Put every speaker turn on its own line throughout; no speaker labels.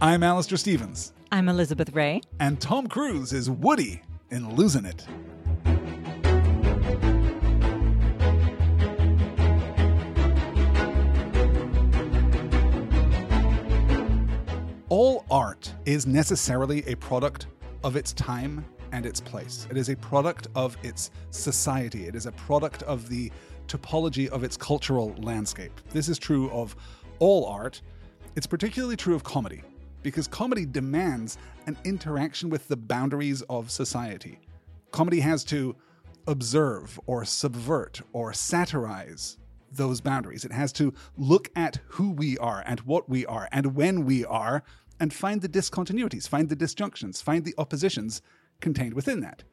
I'm Alistair Stevens,
I'm Elizabeth Ray.
and Tom Cruise is Woody in Losing It. All art is necessarily a product of its time and its place. It is a product of its society. It is a product of the topology of its cultural landscape. This is true of all art. It's particularly true of comedy, because comedy demands an interaction with the boundaries of society. Comedy has to observe or subvert or satirize those boundaries. It has to look at who we are and what we are and when we are and find the discontinuities, find the disjunctions, find the oppositions contained within that.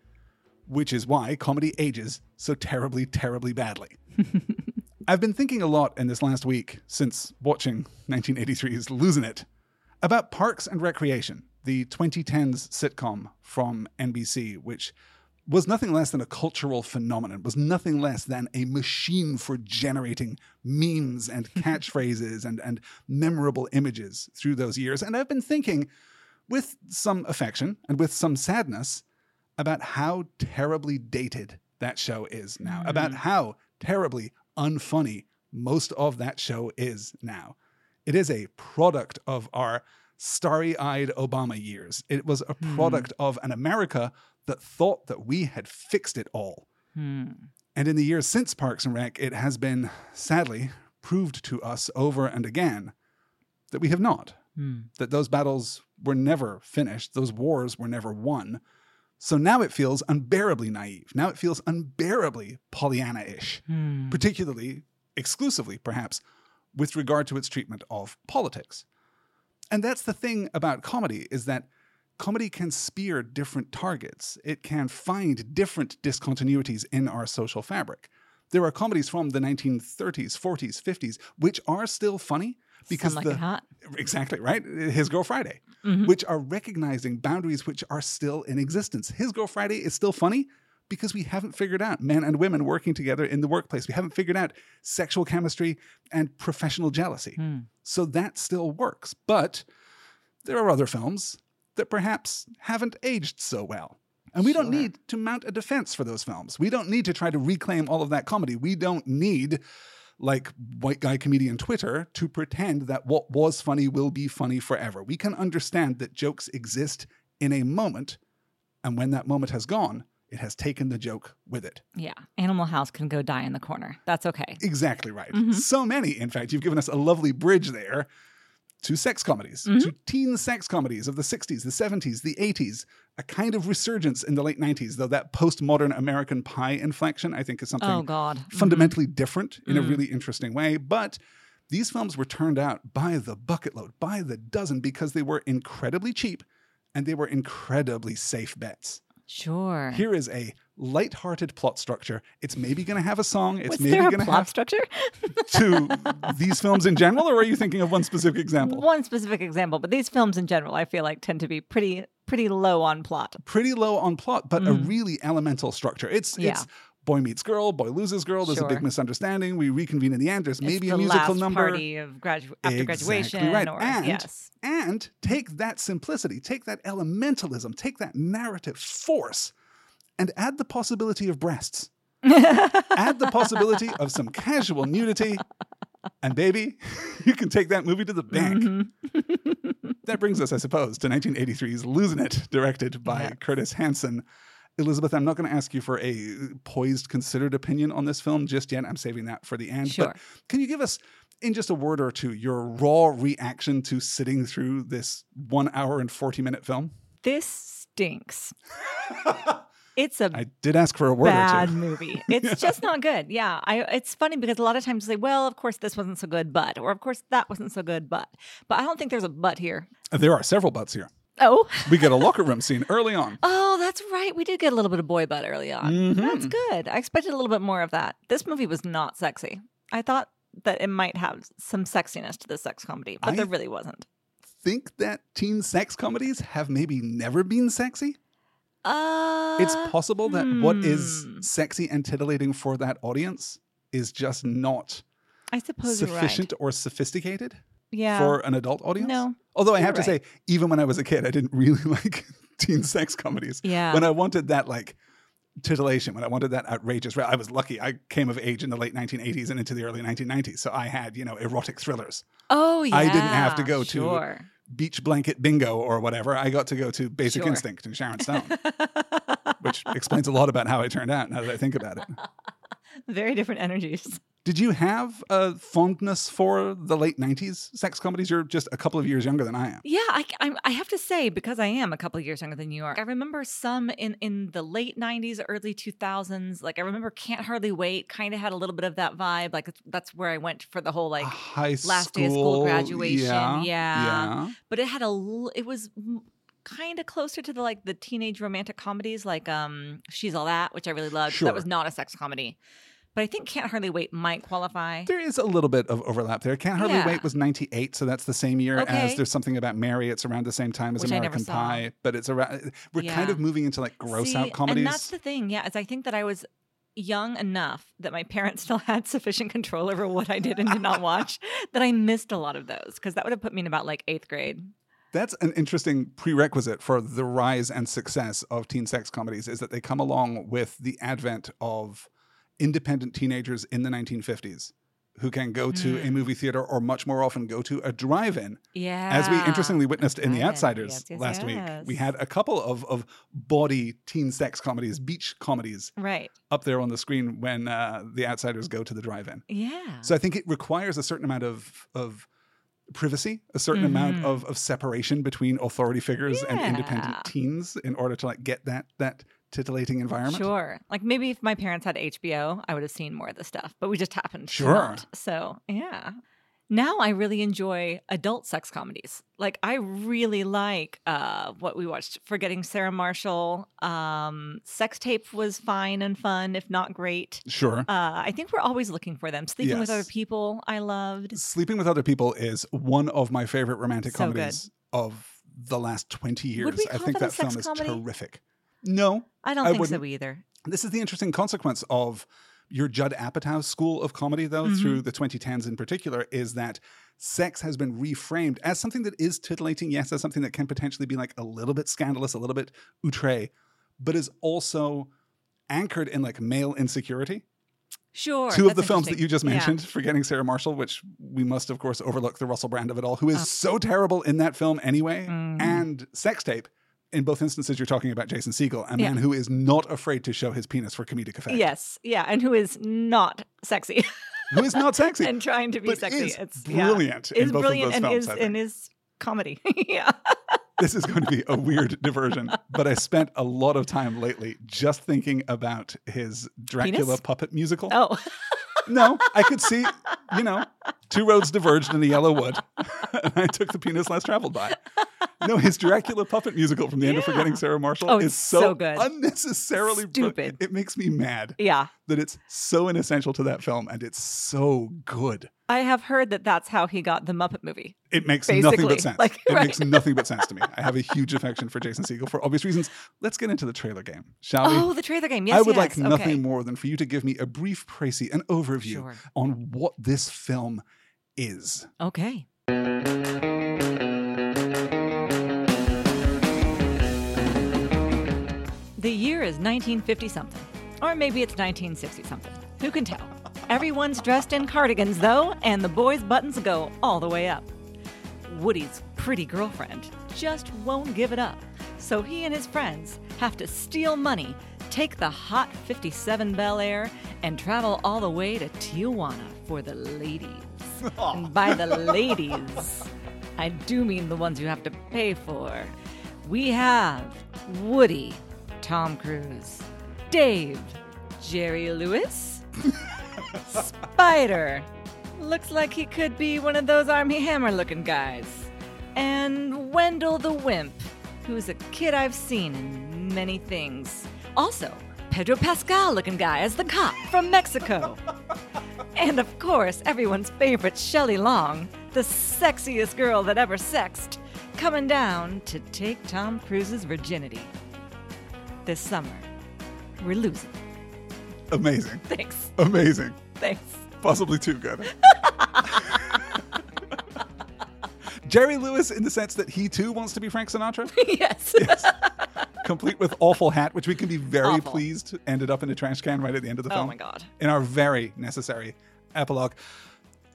Which is why comedy ages so terribly, terribly badly. I've been thinking a lot in this last week since watching 1983's Losing It about Parks and Recreation, the 2010s sitcom from NBC, which was nothing less than a cultural phenomenon, was nothing less than a machine for generating memes and catchphrases and, and memorable images through those years. And I've been thinking with some affection and with some sadness about how terribly dated that show is now, about mm-hmm. how terribly unfunny most of that show is now. It is a product of our starry eyed Obama years. It was a hmm. product of an America that thought that we had fixed it all. Hmm. And in the years since Parks and Rec, it has been sadly proved to us over and again that we have not. Hmm. That those battles were never finished, those wars were never won. So now it feels unbearably naive. Now it feels unbearably Pollyanna ish, particularly, exclusively perhaps, with regard to its treatment of politics. And that's the thing about comedy is that comedy can spear different targets. It can find different discontinuities in our social fabric. There are comedies from the 1930s, 40s, 50s which are still funny because
Some like
the
hot.
exactly right his girl friday mm-hmm. which are recognizing boundaries which are still in existence his girl friday is still funny because we haven't figured out men and women working together in the workplace we haven't figured out sexual chemistry and professional jealousy. Hmm. So that still works but there are other films that perhaps haven't aged so well. And we don't need to mount a defense for those films. We don't need to try to reclaim all of that comedy. We don't need like white guy comedian Twitter to pretend that what was funny will be funny forever. We can understand that jokes exist in a moment, and when that moment has gone, it has taken the joke with it.
Yeah. Animal House can go die in the corner. That's okay.
Exactly right. Mm-hmm. So many, in fact, you've given us a lovely bridge there to sex comedies, to mm-hmm. teen sex comedies of the 60s, the 70s, the 80s, a kind of resurgence in the late 90s, though that postmodern American pie inflection, I think, is something
Oh, God. Mhm.
fundamentally different in a mm-hmm. really interesting way. But these films were turned out by the bucket load, by the dozen, because they were incredibly cheap and they were incredibly safe bets.
Sure.
Here is a light-hearted plot structure. It's maybe going to have a song. It's
Was
maybe going to
plot
have
structure?
to these films in general, or are you thinking of one specific example?
One specific example, but these films in general, I feel like tend to be pretty pretty low on plot.
Pretty low on plot, but a really elemental structure. It's
Mm. Yeah.
it's boy meets girl, boy loses girl. There's a big misunderstanding. We reconvene in the end. There's maybe
it's
a
the
musical
last
number.
party of gradu- after
Exactly
graduation,
right.
or
and,
yes,
and take that simplicity, take that elementalism, take that narrative force, and add the possibility of breasts. add the possibility of some casual nudity, and baby, you can take that movie to the bank.
Mm-hmm.
that brings us, I suppose, to 1983's Losing It, directed by
Yeah.
Curtis Hanson. Elizabeth, I'm not going to ask you for a uh, poised, considered opinion on this film just yet. I'm saving that for the end.
Sure.
But can you give us, in just a word or two, your raw reaction to sitting through this one hour and 40 minute film?
this stinks. It's a
I did ask for a word or
bad
two.
movie. It's just not good. Yeah, I. It's funny because a lot of times you say, "Well, of course this wasn't so good, but," or "Of course that wasn't so good, but." But I don't think there's a but here.
There are several buts here.
Oh,
We get a locker room scene early on.
oh, that's right. We did get a little bit of boy butt early on.
Mm-hmm.
That's good. I expected a little bit more of that. This movie was not sexy. I thought that it might have some sexiness to the sex comedy, but
I-
there really wasn't.
Think that teen sex comedies have maybe never been sexy?
Uh,
It's possible that what is
hmm.
sexy and titillating for that audience is just not
I suppose
sufficient
right.
or sophisticated.
Yeah.
for an adult audience.
No,
Although I have to say, even when I was a kid, I didn't really like teen sex comedies.
Yeah.
When I wanted that like titillation, when I wanted that outrageous, I was lucky. I came of age in the late 1980s and into the early 1990s, so I had you know erotic thrillers.
oh yeah.
I didn't have to go to- Beach blanket bingo or whatever. I got to go to Basic
Sure.
Instinct and Sharon Stone, which explains a lot about how I turned out now that I think about it.
Very different energies.
Did you have a fondness for the late 90s sex comedies? You're just a couple of years younger than I am.
Yeah, I, I, I have to say because I am a couple of years younger than you are. I remember some in in the late '90s, early 2000s. Like I remember "Can't Hardly Wait" kind of had a little bit of that vibe. Like that's where I went for the whole like.
high
last day of school graduation,
Yeah,
yeah.
yeah.
But it had a l- it was kind of closer to the like the teenage romantic comedies like um She's All That, which I really loved.
Sure.
That was not a sex comedy. But I think Can't Hardly Wait might qualify.
There is a little bit of overlap there. Can't Hardly
Yeah.
Wait was 98, so that's the same year
Okay.
as There's Something About Mary. It's around the same time as
Which
American. Pie, but it's around, we're kind of moving into like gross
See,
out comedies.
And that's the thing, yeah, is I think that I was young enough that my parents still had sufficient control over what I did and did not watch that I missed a lot of those because that would have put me in about like eighth grade.
That's an interesting prerequisite for the rise and success of teen sex comedies is that they come along with the advent of independent teenagers in the 1950s who can go to
Hmm.
a movie theater or much more often go to a drive-in
Yeah.
as we interestingly witnessed in The Outsiders
Yes, yes,
last week. We had a couple of of bawdy teen sex comedies, beach comedies
Right.
up there on the screen when uh, The Outsiders go to the drive-in.
Yeah.
So I think it requires a certain amount of of privacy, a certain amount
Mhm.
of, of separation between authority figures and independent teens in order to like get that that titillating environment.
Sure. Like maybe if my parents had HBO, I would have seen more of the stuff, but we just happened
Sure.
to not. So, yeah. Now I really enjoy adult sex comedies. Like I really like uh what we watched Forgetting Sarah Marshall. Um Sex Tape was fine and fun, if not great.
Sure.
Uh I think we're always looking for them. Sleeping with other people, I loved.
Sleeping with Other People is one of my favorite romantic
So good.
comedies of the last 20 years. I think
that
that film is
comedy?
terrific. No,
I don't
I
think so
wouldn't-
either.
This is the interesting consequence of your Judd Apatow school of comedy, though,
Mhm.
through the 2010s in particular, is that sex has been reframed as something that is titillating, yes, as something that can potentially be like a little bit scandalous, a little bit outre, but is also anchored in like male insecurity.
Sure.
Two of the films that you just
Yeah.
mentioned, Forgetting Sarah Marshall, which we must, of course, overlook the Russell Brand of it all, who is
Oh.
so terrible in that film anyway,
Mhm.
and Sex Tape. In both instances, you're talking about Jason Segel, a
Yeah.
man who is not afraid to show his penis for comedic effect.
Yes. Yeah. And who is not sexy
Who is not sexy,
and trying to be
but
sexy.
is
it's yeah.
brilliant in
is
both
brilliant
of those
and
films.
is and is comedy. yeah.
this is going to be a weird diversion, but I spent a lot of time lately just thinking about his Dracula
Penis?
puppet musical.
Oh.
No, I could see, you know, two roads diverged in the yellow wood, and I took the penis less traveled by. No, his Dracula puppet musical from the end of
Yeah.
Forgetting Sarah Marshall
Oh,
is so,
so good.
unnecessarily
Stupid.
It makes me mad
yeah.
that it's so inessential to that film, and it's so good.
I have heard that that's how he got the Muppet movie.
It makes nothing but sense.
like,
it
right.
makes nothing but sense to me. I have a huge affection for Jason Segel for obvious reasons. Let's get into the trailer game, shall we?
Oh, the trailer game. Yes,
I would
yes.
like nothing
okay.
more than for you to give me a brief précis, an overview
Sure.
on what this film is.
Okay. The year is 1950 something. Or maybe it's 1960 something. Who can tell? Everyone's dressed in cardigans, though, and the boys' buttons go all the way up. Woody's pretty girlfriend just won't give it up. So he and his friends have to steal money, take the hot 57 Bel Air, and travel all the way to Tijuana for the ladies. And by the ladies, I do mean the ones you have to pay for. We have Woody, Tom Cruise, Dave, Jerry Lewis, Spider. Looks like he could be one of those Armie Hammer looking guys. And Wendell the Wimp, who's a kid I've seen in many things. Also, Pedro Pascal looking guy as the cop from Mexico. And of course, everyone's favorite Shelley Long, the sexiest girl that ever sexed, coming down to take Tom Cruise's virginity. This summer, we're losing.
Amazing.
Thanks.
Amazing.
Thanks.
Possibly too good. Jerry Lewis in the sense that he too wants to be Frank Sinatra,
yes. Yes.
Complete with awful hat, which we can be very
Awful.
pleased ended up in a trash can right at the end of the film.
Oh my God.
In our very necessary epilogue.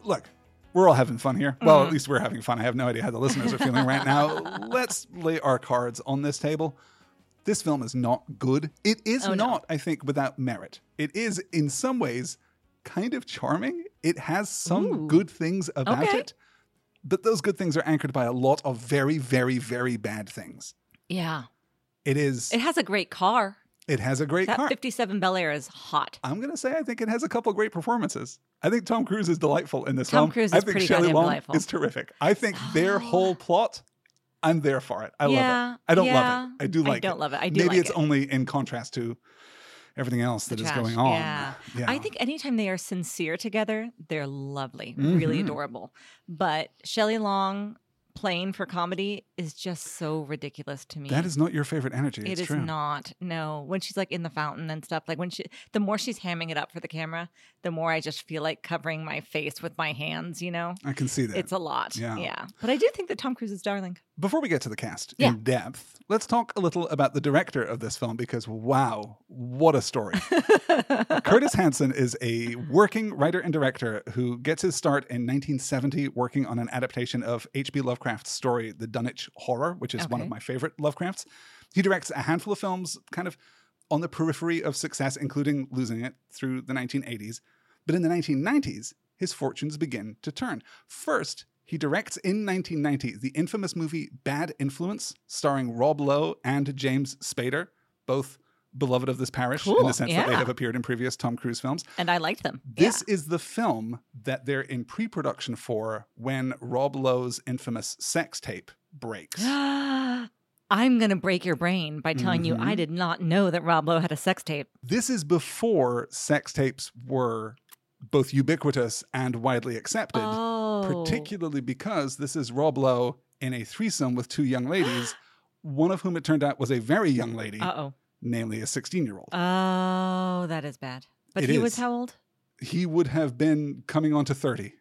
Look, we're all having fun here. Well,
Mm-hmm.
at least we're having fun. I have no idea how the listeners are feeling right now. Let's lay our cards on this table. This film is not good. It is
Oh, no.
not, I think, without merit. It is, in some ways, kind of charming. It has some
Ooh.
good things about
Okay.
it, but those good things are anchored by a lot of very, very, very bad things.
Yeah.
It is.
It has a great car.
It has a great
That
car.
57 Bel Air is hot.
I'm gonna say I think it has a couple great performances. I think Tom Cruise is delightful in this
Tom
film.
Cruise
I
is
think
pretty
Shelley
goddamn
Long
delightful.
is terrific. I think their whole plot, I'm there for it. I love it. I don't
yeah.
love it. I do like it.
I don't
it.
love it. I do
Maybe
like
it's
it.
only in contrast to everything else that is going on.
Yeah.
Yeah.
I think anytime they are sincere together, they're lovely, really
Mhm.
adorable. But Shelley Long playing for comedy is just so ridiculous to me.
that is not your favorite energy.
It
It's
is
true.
not. No, when she's like in the fountain and stuff, like when she, the more she's hamming it up for the camera, the more I just feel like covering my face with my hands. You know,
I can see that.
it's a lot.
Yeah.
yeah. But I do think that Tom Cruise is darling.
Before we get to the cast
Yeah.
in depth, let's talk a little about the director of this film because wow, what a story. Curtis Hanson is a working writer and director who gets his start in 1970 working on an adaptation of H. B. H.P. Lovecraft's story, The Dunwich Horror, which is one of my favorite Lovecrafts. He directs a handful of films kind of on the periphery of success, including losing it through the 1980s. But in the 1990s, his fortunes begin to turn. First, he directs in 1990 the infamous movie Bad Influence, starring Rob Lowe and James Spader, both beloved of this parish in the
Cool,
sense that they have appeared in previous Tom Cruise films.
And I liked them.
This is the film that they're in pre production for when Rob Lowe's infamous sex tape breaks.
I'm going to break your brain by telling you
Mhm.
I did not know that Rob Lowe had a sex tape.
this is before sex tapes were both ubiquitous and widely accepted,
Oh.
particularly because this is Rob Lowe in a threesome with two young ladies, one of whom it turned out was a very young lady,
Uh oh.
Namely a 16 year old.
Oh, that is bad. But
It
he was how old?
he would have been coming on to 30.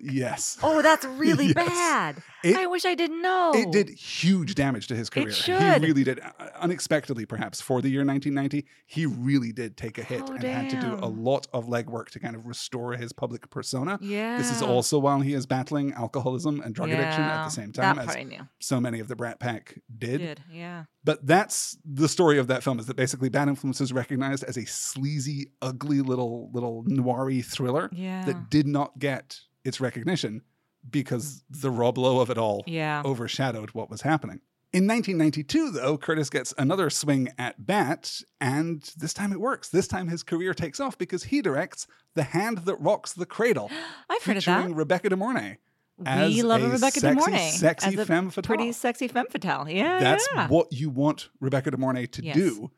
Yes.
Oh, that's really
Yes.
bad.
It-
I wish I didn't know.
It did huge damage to his career.
It should.
He really did. Uh, Unexpectedly, perhaps, for the year 1990, he really did take a hit
Oh,
and had to do a lot of legwork to kind of restore his public persona.
Yeah.
This is also while he is battling alcoholism and drug addiction at the same time,
That
as
part I knew.
so many of the Brat Pack did.
Did. Yeah.
But that's the story of that film: is that basically Bad Influence is recognized as a sleazy, ugly little little noir thriller
Yeah.
that did not get its recognition because mm. the Rob Lowe of it all
yeah.
overshadowed what was happening. In 1992, though, Curtis gets another swing at bat, and this time it works. This time his career takes off because he directs The Hand That Rocks the Cradle,
I've heard of that.
Rebecca De Mornay. as
we love
a
Rebecca
sexy,
De Mornay.
sexy
as a
femme fatale.
Pretty sexy femme fatale. Yeah.
That's
yeah.
what you want Rebecca De Mornay to
Yes.
do.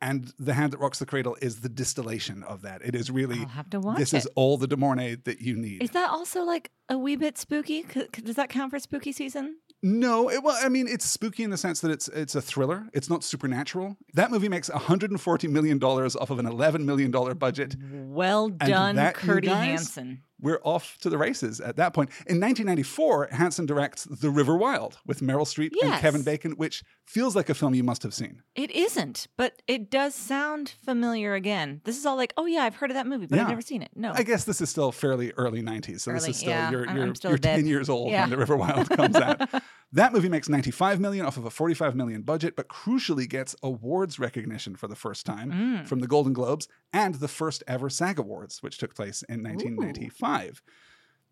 And The Hand That Rocks the Cradle is the distillation of that. It is really,
I'll have to watch
this
it.
is all the De Mornay that you need.
Is that also like a wee bit spooky? Does that count for spooky season?
No, it, well, I mean, it's spooky in the sense that it's it's a thriller. It's not supernatural. That movie makes 140 million dollars off of an 11 million dollar budget.
Well done, Curdy
guys,
Hanson.
We're off to the races at that point. In 1994, Hanson directs The River Wild with Meryl Streep and Kevin Bacon, which feels like a film you must have seen.
It isn't, but it does sound familiar again. This is all like, oh yeah, I've heard of that movie, but
Yeah.
I've never seen it. No.
I guess this is still fairly early 90s, so this is still
yeah.
you're you're,
still
you're 10 years old
yeah.
when The River Wild comes out. That movie makes 95 million off of a 45 million budget, but crucially gets awards recognition for the first time
Mm.
from the Golden Globes and the first ever SAG Awards, which took place in 1995.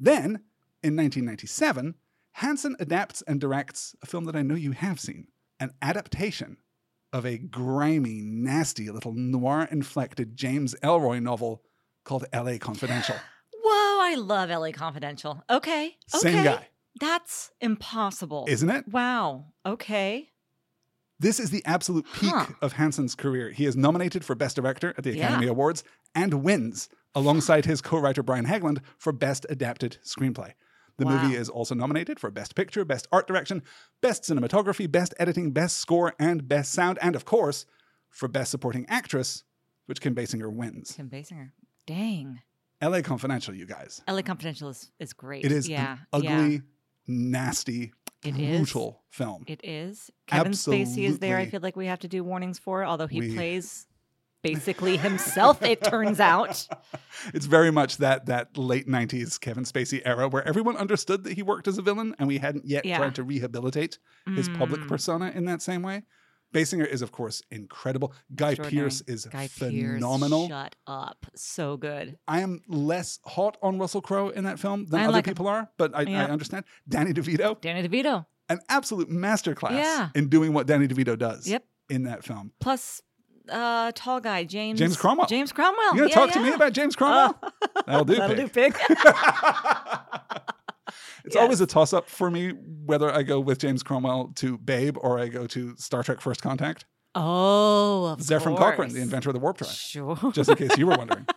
Then, in 1997, Hanson adapts and directs a film that I know you have seen an adaptation of a grimy, nasty little noir inflected James Ellroy novel called LA Confidential.
Whoa, I love LA Confidential. Okay. Okay.
Same guy,
That's impossible.
isn't it?
wow. Okay.
This is the absolute peak
Huh.
of Hanson's career. He is nominated for Best Director at the
Yeah.
Academy Awards and wins alongside his co writer Brian Helgeland for Best Adapted Screenplay. The
Wow.
movie is also nominated for Best Picture, Best Art Direction, Best Cinematography, Best Editing, Best Score, and Best Sound, and of course, for Best Supporting Actress, which Kim Basinger wins.
Kim Basinger. Dang.
LA Confidential, you guys.
LA Confidential is, is great.
It is
yeah.
ugly,
yeah.
Nasty,
It is.
brutal film.
It is. Kevin Spacey is there. I feel like we have to do warnings for, although he
We-
plays basically himself, it turns out.
It's very much that that late '90s Kevin Spacey era where everyone understood that he worked as a villain, and we hadn't yet
Yeah.
tried to rehabilitate his public
Mm.
persona in that same way. Basinger is, of course, incredible. Guy. Pearce is
Guy
phenomenal.
Pearce, shut up. So good.
I am less hot on Russell Crowe in that film than
I
other
like him.
people are, but I,
Yeah.
I understand. Danny DeVito,
Danny DeVito.
an absolute masterclass
Yeah.
in doing what Danny DeVito does
Yep.
in that film.
Plus, uh, tall guy, James.
James Cromwell.
James Cromwell.
You gonna
Yeah,
talk to me about James Cromwell? That'll do.
That'll
pig.
do, pig.
It's always a toss up for me whether I go with James Cromwell to Babe or I go to Star Trek First Contact.
oh, of
Zephyr
course.
Cochrane, the inventor of the warp drive,
Sure.
just in case you were wondering.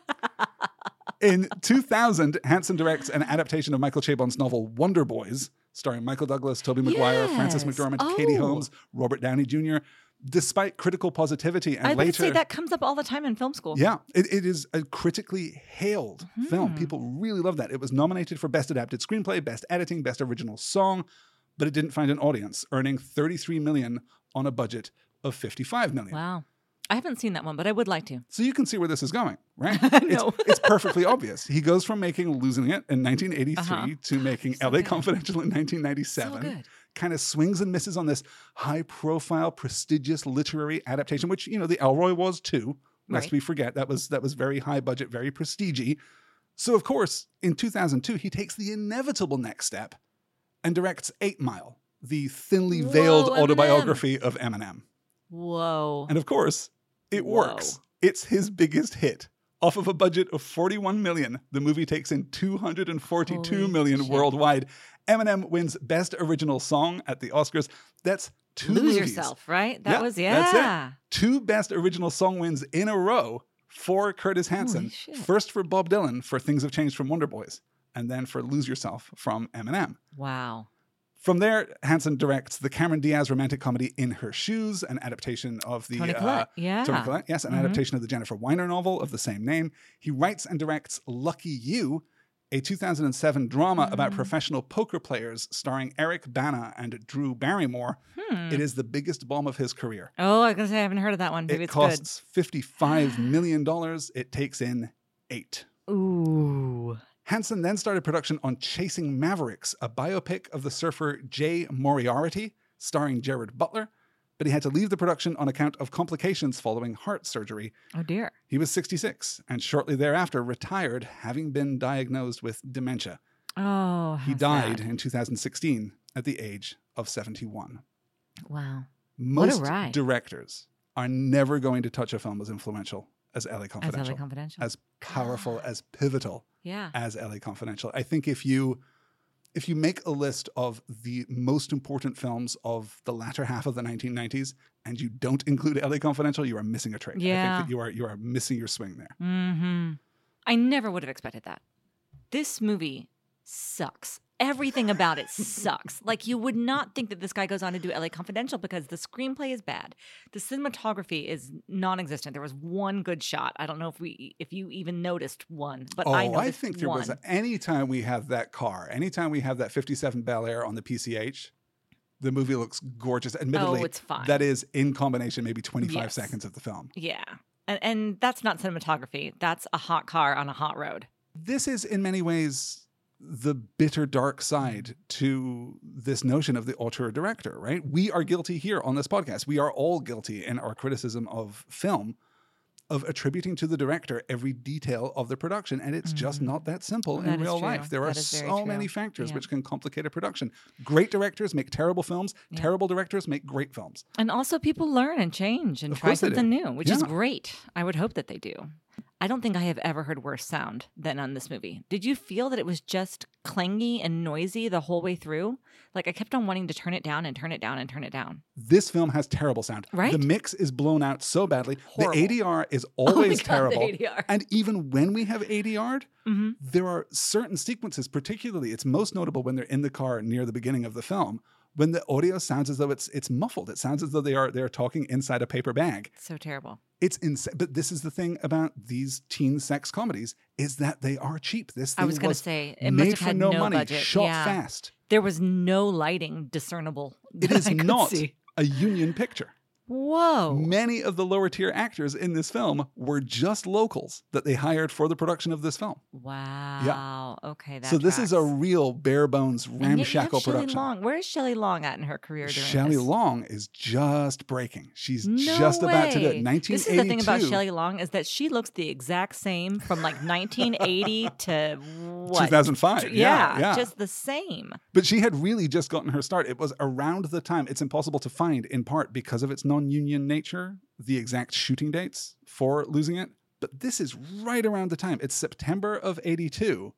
In 2000, Hanson directs an adaptation of Michael Chabon's novel Wonder Boys, starring Michael Douglas, Tobey Maguire, Frances
Yes.
McDormand, Katie
Oh.
Holmes, Robert Downey Jr. Despite critical positivity and
I
later,
say that comes up all the time in film school.
yeah, it, it is a critically hailed film.
Hmm.
People really love that. It was nominated for Best Adapted Screenplay, Best Editing, Best Original Song, but it didn't find an audience, earning 33 million on a budget of 55 million.
Wow. I haven't seen that one, but I would like to.
So you can see where this is going, right?
No.
It's, it's perfectly obvious. He goes from making Losing It in 1983
Uh-huh.
to making
so
LA
good.
Confidential in
So
1997
good.
Kind of swings and misses on this high profile, prestigious literary adaptation, which, you know, the Ellroy was too, lest
Right.
we forget. That was that was very high budget, very prestigey. So of course, in 2002, he takes the inevitable next step and directs Eight Mile, the thinly veiled
Whoa,
autobiography of Eminem.
Whoa.
And of course, it
Whoa.
works. It's his biggest hit. Off of a budget of 41 million, the movie takes in 242
Holy
million
shit.
worldwide. Eminem wins Best Original Song at the Oscars. That's two
Lose
movies.
yourself, right? That
Yeah,
was
that's it.
yeah.
Two Best Original Song wins in a row for Curtis Hanson. First for Bob Dylan for Things Have Changed from Wonder Boys, and then for Lose Yourself from Eminem.
Wow.
From there, Hanson directs the Cameron Diaz romantic comedy In Her Shoes, an adaptation of the
Toni
uh,
Collette. Yeah.
Toni Collette, yes, an
Mhm.
adaptation of the Jennifer Weiner novel of the same name. He writes and directs Lucky You, a 2007 drama about
Mm.
professional poker players starring Eric Bana and Drew Barrymore.
Hmm.
It is the biggest bomb of his career.
Oh, I was gonna say I haven't heard of that one. Maybe
it
it's
costs $55 million. It takes in eight.
Ooh.
Hanson then started production on Chasing Mavericks, a biopic of the surfer Jay Moriarty, starring Gerard Butler, but he had to leave the production on account of complications following heart surgery.
Oh dear.
He was 66 and shortly thereafter retired, having been diagnosed with dementia.
Oh.
He died
sad.
in 2016 at the age of 71.
Wow.
Most
ride.
directors are never going to touch a film as influential as LA
As
Confidential,
LA Confidential.
as powerful, as pivotal
yeah.
as LA Confidential. I think if you if you make a list of the most important films of the latter half of the 1990s and you don't include LA Confidential, you are missing a trick. I
Yeah.
think that you are you are missing your swing there.
Mm-hmm. I never would have expected that. This movie sucks. Everything about it sucks. Like you would not think that this guy goes on to do LA Confidential because the screenplay is bad. The cinematography is non-existent. There was one good shot. I don't know if we if you even noticed one, but
oh,
I
I, think there
one.
was anytime we have that car, anytime we have that 57 Bel Air on the PCH, the movie looks gorgeous. Admittedly,
oh, it's fine.
that is in combination maybe 25
Yes.
seconds of the film.
yeah, and, and that's not cinematography. That's a hot car on a hot road.
this is in many ways the bitter dark side to this notion of the auteur director, right? We are guilty here on this podcast. We are all guilty in our criticism of film of attributing to the director every detail of the production. And it's just
Mhm.
not that simple
That
in real
true.
life. There are
That very
so many factors
Yeah.
which can complicate a production. Great directors make terrible films,
Yeah.
terrible directors make great films.
And also, people learn and change and
Of
try
course they do.
something new, which is great. I would hope that they do. I don't think I have ever heard worse sound than on this movie. Did you feel that it was just clangy and noisy the whole way through? Like I kept on wanting to turn it down and turn it down and turn it down.
This film has terrible sound.
Right?
The mix is blown out so badly.
Horrible.
The ADR is
Oh
always
God, the
terrible.
ADR.
And even when we have ADR'd,
hmm
there are certain sequences, particularly, it's most notable when they're in the car near the beginning of the film, when the audio sounds as though it's it's muffled. It sounds as though they are they are talking inside a paper bag.
So terrible.
It's insane. But this is the thing about these teen sex comedies is that they are cheap. This thing
I was going to say it must
made
have
for no,
no,
money,
budget.
shot
yeah.
fast.
There was no lighting discernible.
It is not
see.
a union picture.
Whoa.
Many of the lower tier actors in this film were just locals that they hired for the production of this film.
Wow. Wow. Okay. That
so this is a real bare bones
And yet you have
ramshackle production.
Long. Where is Shelley Long at in her career during
Shelley
this?
Long is just breaking. She's
No
just about to do
way.
it. 1982.
This is the thing about Shelley Long is that she looks the exact same from like 1980 to what?
2005. Yeah, yeah.
just the same.
But she had really just gotten her start. It was around the time, it's impossible to find, in part because of its non union nature, the exact shooting dates for losing it. But this is right around the time. It's September of 82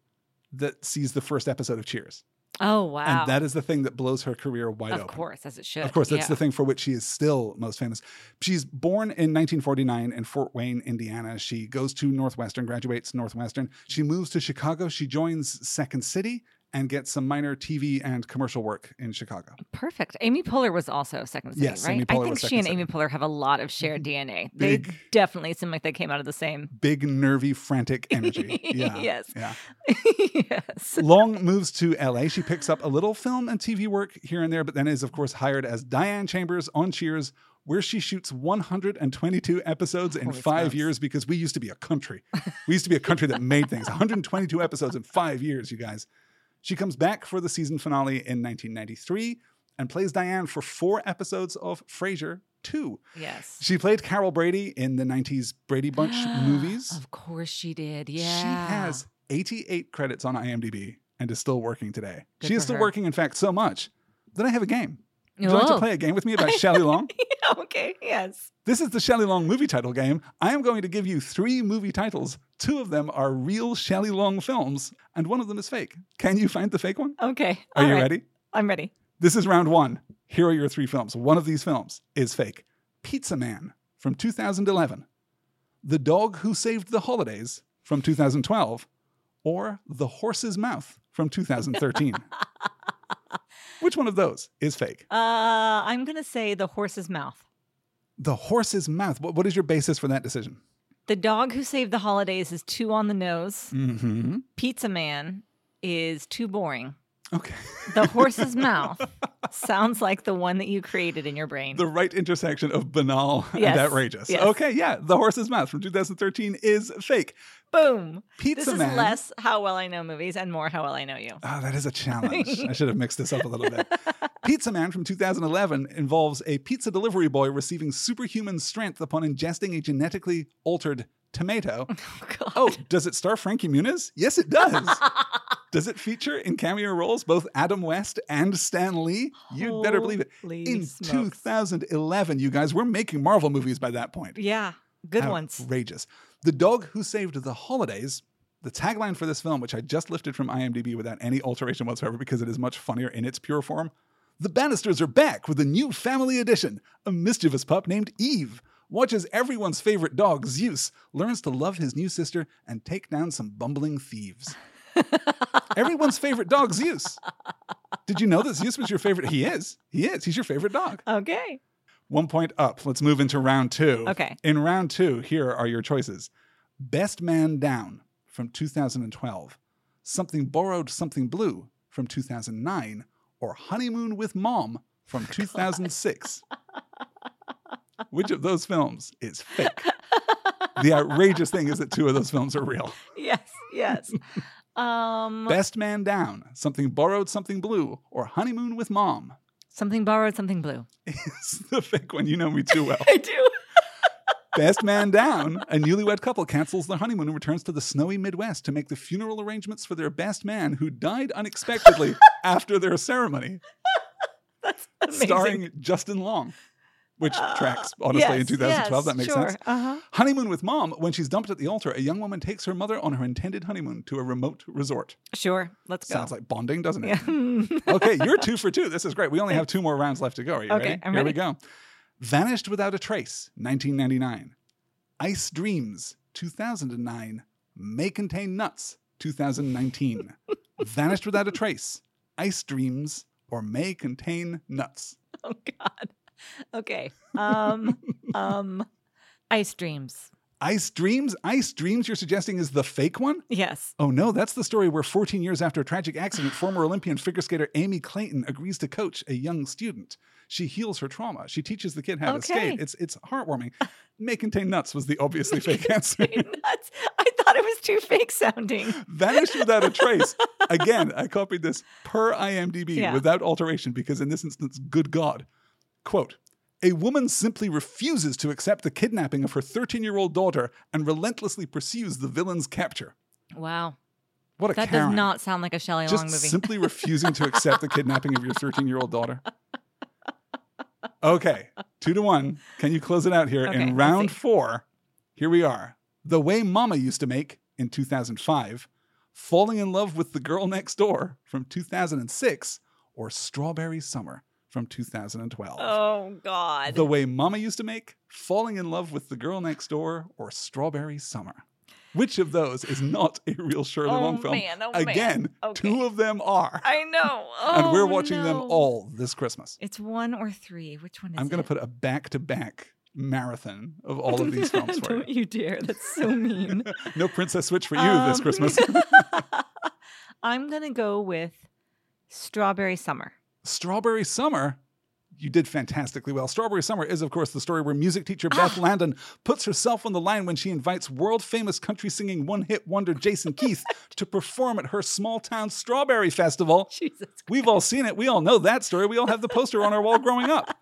that sees the first episode of Cheers.
Oh wow.
And that is the thing that blows her career wide
of
open.
Of course, as it should.
Of course, that's
yeah.
the thing for which she is still most famous. She's born in 1949 in Fort Wayne, Indiana. She goes to Northwestern, graduates Northwestern. She moves to Chicago. She joins Second City and get some minor TV and commercial work in Chicago.
Perfect. Amy Poehler was also Second City,
Yes,
right? I think she and. Amy Poehler have a lot of shared mm-hmm. DNA. They definitely seem like they came out of the same.
Big, nervy, frantic energy. Yeah.
Yes.
Yeah.
yes.
Long moves to LA. She picks up a little film and TV work here and there, but then is, of course, hired as Diane Chambers on Cheers, where she shoots 122 episodes in
Holy
five
smokes.
years because we used to be a country. We used to be a country that made things. 122 episodes in five years, you guys. She comes back for the season finale in 1993 and plays Diane for four episodes of Frasier 2.
Yes.
She played Carol Brady in the 90s Brady Bunch movies.
Of course she did. Yeah.
She has 88 credits on IMDb and is still working today.
Good
she is still
her.
working, in fact, so much that I have a game. Would you like to
oh.
play a game with me about Shelley Long?
okay. Yes.
This is the Shelley Long movie title game. I am going to give you three movie titles. Two of them are real Shelley Long films, and one of them is fake. Can you find the fake one?
Okay.
Are you
right.
ready?
I'm ready.
This is round one. Here are your three films. One of these films is fake Pizza Man from 2011, The Dog Who Saved the Holidays from 2012, or The Horse's Mouth from 2013. Which one of those is fake?
Uh, I'm gonna say the horse's mouth.
The Horse's Mouth. What, what is your basis for that decision?
The dog who saved the holidays is too on the nose.
Mm-hmm.
Pizza Man is too boring.
Okay.
The horse's mouth sounds like the one that you created in your brain.
the right intersection of banal
Yes,
and outrageous.
yes.
Okay, yeah. The Horse's Mouth from 2013 is fake.
Boom.
Pizza
this is
Man.
less how well I know movies and more how well I know you.
Oh, that is a challenge. I should have mixed this up a little bit. Pizza Man from 2011 involves a pizza delivery boy receiving superhuman strength upon ingesting a genetically altered tomato.
Oh, God.
Oh, does it star Frankie Muniz? Yes, it does. Does it feature in cameo roles both Adam West and Stan Lee? You'd better believe it. In
smokes.
2011, you guys, we're making Marvel movies by that point.
Yeah. Good ones.
Outrageous. The Dog Who Saved the Holidays, the tagline for this film, which I just lifted from IMDb without any alteration whatsoever because it is much funnier in its pure form. The Bannisters are back with a new family edition. A mischievous pup named Eve watches everyone's favorite dog, Zeus, learns to love his new sister and take down some bumbling thieves. everyone's favorite dog, Zeus. Did you know that Zeus was your favorite? He is. He is. He's your favorite dog.
Okay.
One point up. Let's move into round two.
Okay.
In round two, here are your choices Best Man Down from 2012, Something Borrowed, Something Blue from 2009, or Honeymoon with Mom from 2006. Which of those films is fake? the outrageous thing is that two of those films are real.
Yes. Yes. Um,
Best Man Down, Something Borrowed, Something Blue, or Honeymoon with Mom
something borrowed, something blue.
It's the fake one. You know me too well.
I do.
Best man down. A newlywed couple cancels their honeymoon and returns to the snowy Midwest to make the funeral arrangements for their best man who died unexpectedly after their ceremony,
That's amazing.
starring Justin Long, which tracks, honestly, in 2012.
yes,
that makes
sure.
sense.
Uh-huh.
Honeymoon with mom. When she's dumped at the altar, a young woman takes her mother on her intended honeymoon to a remote resort.
Sure. Let's go.
Sounds like bonding, doesn't it?
Yeah.
okay, you're two for two. This is great. We only have two more rounds left to go. Are you
Okay,
ready?
I'm
Here we go. Vanished Without a Trace, 1999. Ice Dreams, 2009. May Contain Nuts, 2019. Vanished Without a Trace, Ice Dreams, or may contain nuts.
Oh God. Okay. Um. um. Ice dreams.
Ice Dreams? Ice Dreams, you're suggesting is the fake one?
Yes.
Oh no, that's the story where 14 years after a tragic accident, former Olympian figure skater Amy Clayton agrees to coach a young student. She heals her trauma. She teaches the kid how to
Okay.
skate. It's it's heartwarming. May contain nuts was the obviously fake answer.
Nuts. I thought it was too fake sounding.
Vanished without a trace. Again, I copied this per IMDb
Yeah.
without alteration because in this instance, good God. Quote A woman simply refuses to accept the kidnapping of her 13 year old daughter and relentlessly pursues the villain's capture.
Wow.
What a
That
Karen.
does not sound like a Shelley
Just
Long movie.
simply refusing to accept the kidnapping of your 13 year old daughter. Okay, two to one. Can you close it out here
Okay,
in round four? Here we are. The way Mama used to make in 2005, Falling in Love with the Girl Next Door from 2006, or Strawberry Summer from 2012.
oh God.
The way Mama used to make, Falling in Love with the Girl Next Door, or Strawberry Summer. Which of those is not a real Shirley
Oh,
Long film?
man, oh, man.
Again,
Okay.
two of them are.
I know.
and we're
Oh,
watching them all this Christmas.
It's one or three. Which one is
I'm going to put a back to back marathon of all of these films for you.
Don't you dare. That's so mean.
No Princess Switch for you this
Um,
Christmas.
I'm going to go with Strawberry Summer.
Strawberry Summer. You did fantastically well. Strawberry Summer is, of course, the story where music teacher Beth
Ah.
Landon puts herself on the line when she invites world famous country singing one hit wonder Jason Keith to perform at her small town Strawberry Festival.
Jesus.
We've all seen it. We all know that story. We all have the poster on our wall growing up.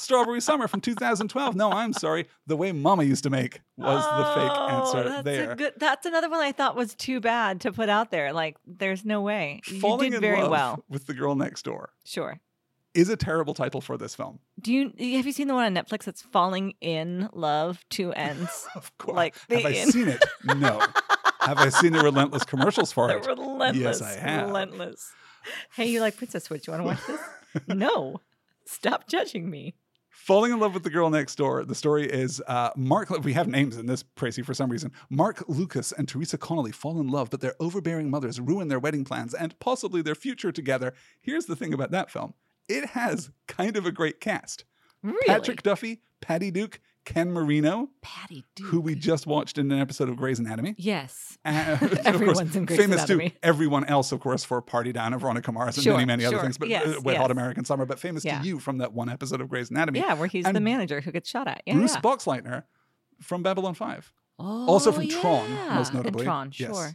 Strawberry Summer from 2012. No, I'm sorry. The way Mama used to make was the fake
Oh,
answer
that's
there.
A good, that's another one I thought was too bad to put out there. Like, there's no way.
Falling
you did
in
very
love
well.
with the girl next door
Sure.
is a terrible title for this film.
Do you have you seen the one on Netflix that's falling in love two ends?
Of course.
Like the
have I
in-
seen it? No. have I seen the relentless commercials for
The
it?
relentless.
Yes, I have.
Relentless. Hey, you like Princess Switch? You want to watch this? no. Stop judging me.
Falling in love with the girl next door. The story is uh, Mark. We have names in this, Tracy, for some reason. Mark Lucas and Teresa Connolly fall in love, but their overbearing mothers ruin their wedding plans and possibly their future together. Here's the thing about that film it has kind of a great cast
Really?
Patrick Duffy, Patty Duke, Ken Marino,
Patty Duke.
who we just watched in an episode of Grey's Anatomy.
Yes.
Uh, of course,
in Grey's
famous
Anatomy.
to everyone else, of course, for Party Down and Veronica Mars and
Sure,
many, many other things. But
Yes,
uh, Wet Hot. American Summer, but famous
Yeah.
to you from that one episode of Grey's Anatomy.
Yeah, where he's the manager who gets shot at. Yeah.
Bruce
yeah.
Boxleitner from Babylon 5.
Oh,
also from Tron,
yeah.
most
And
notably.
Tron,
Yes.
sure.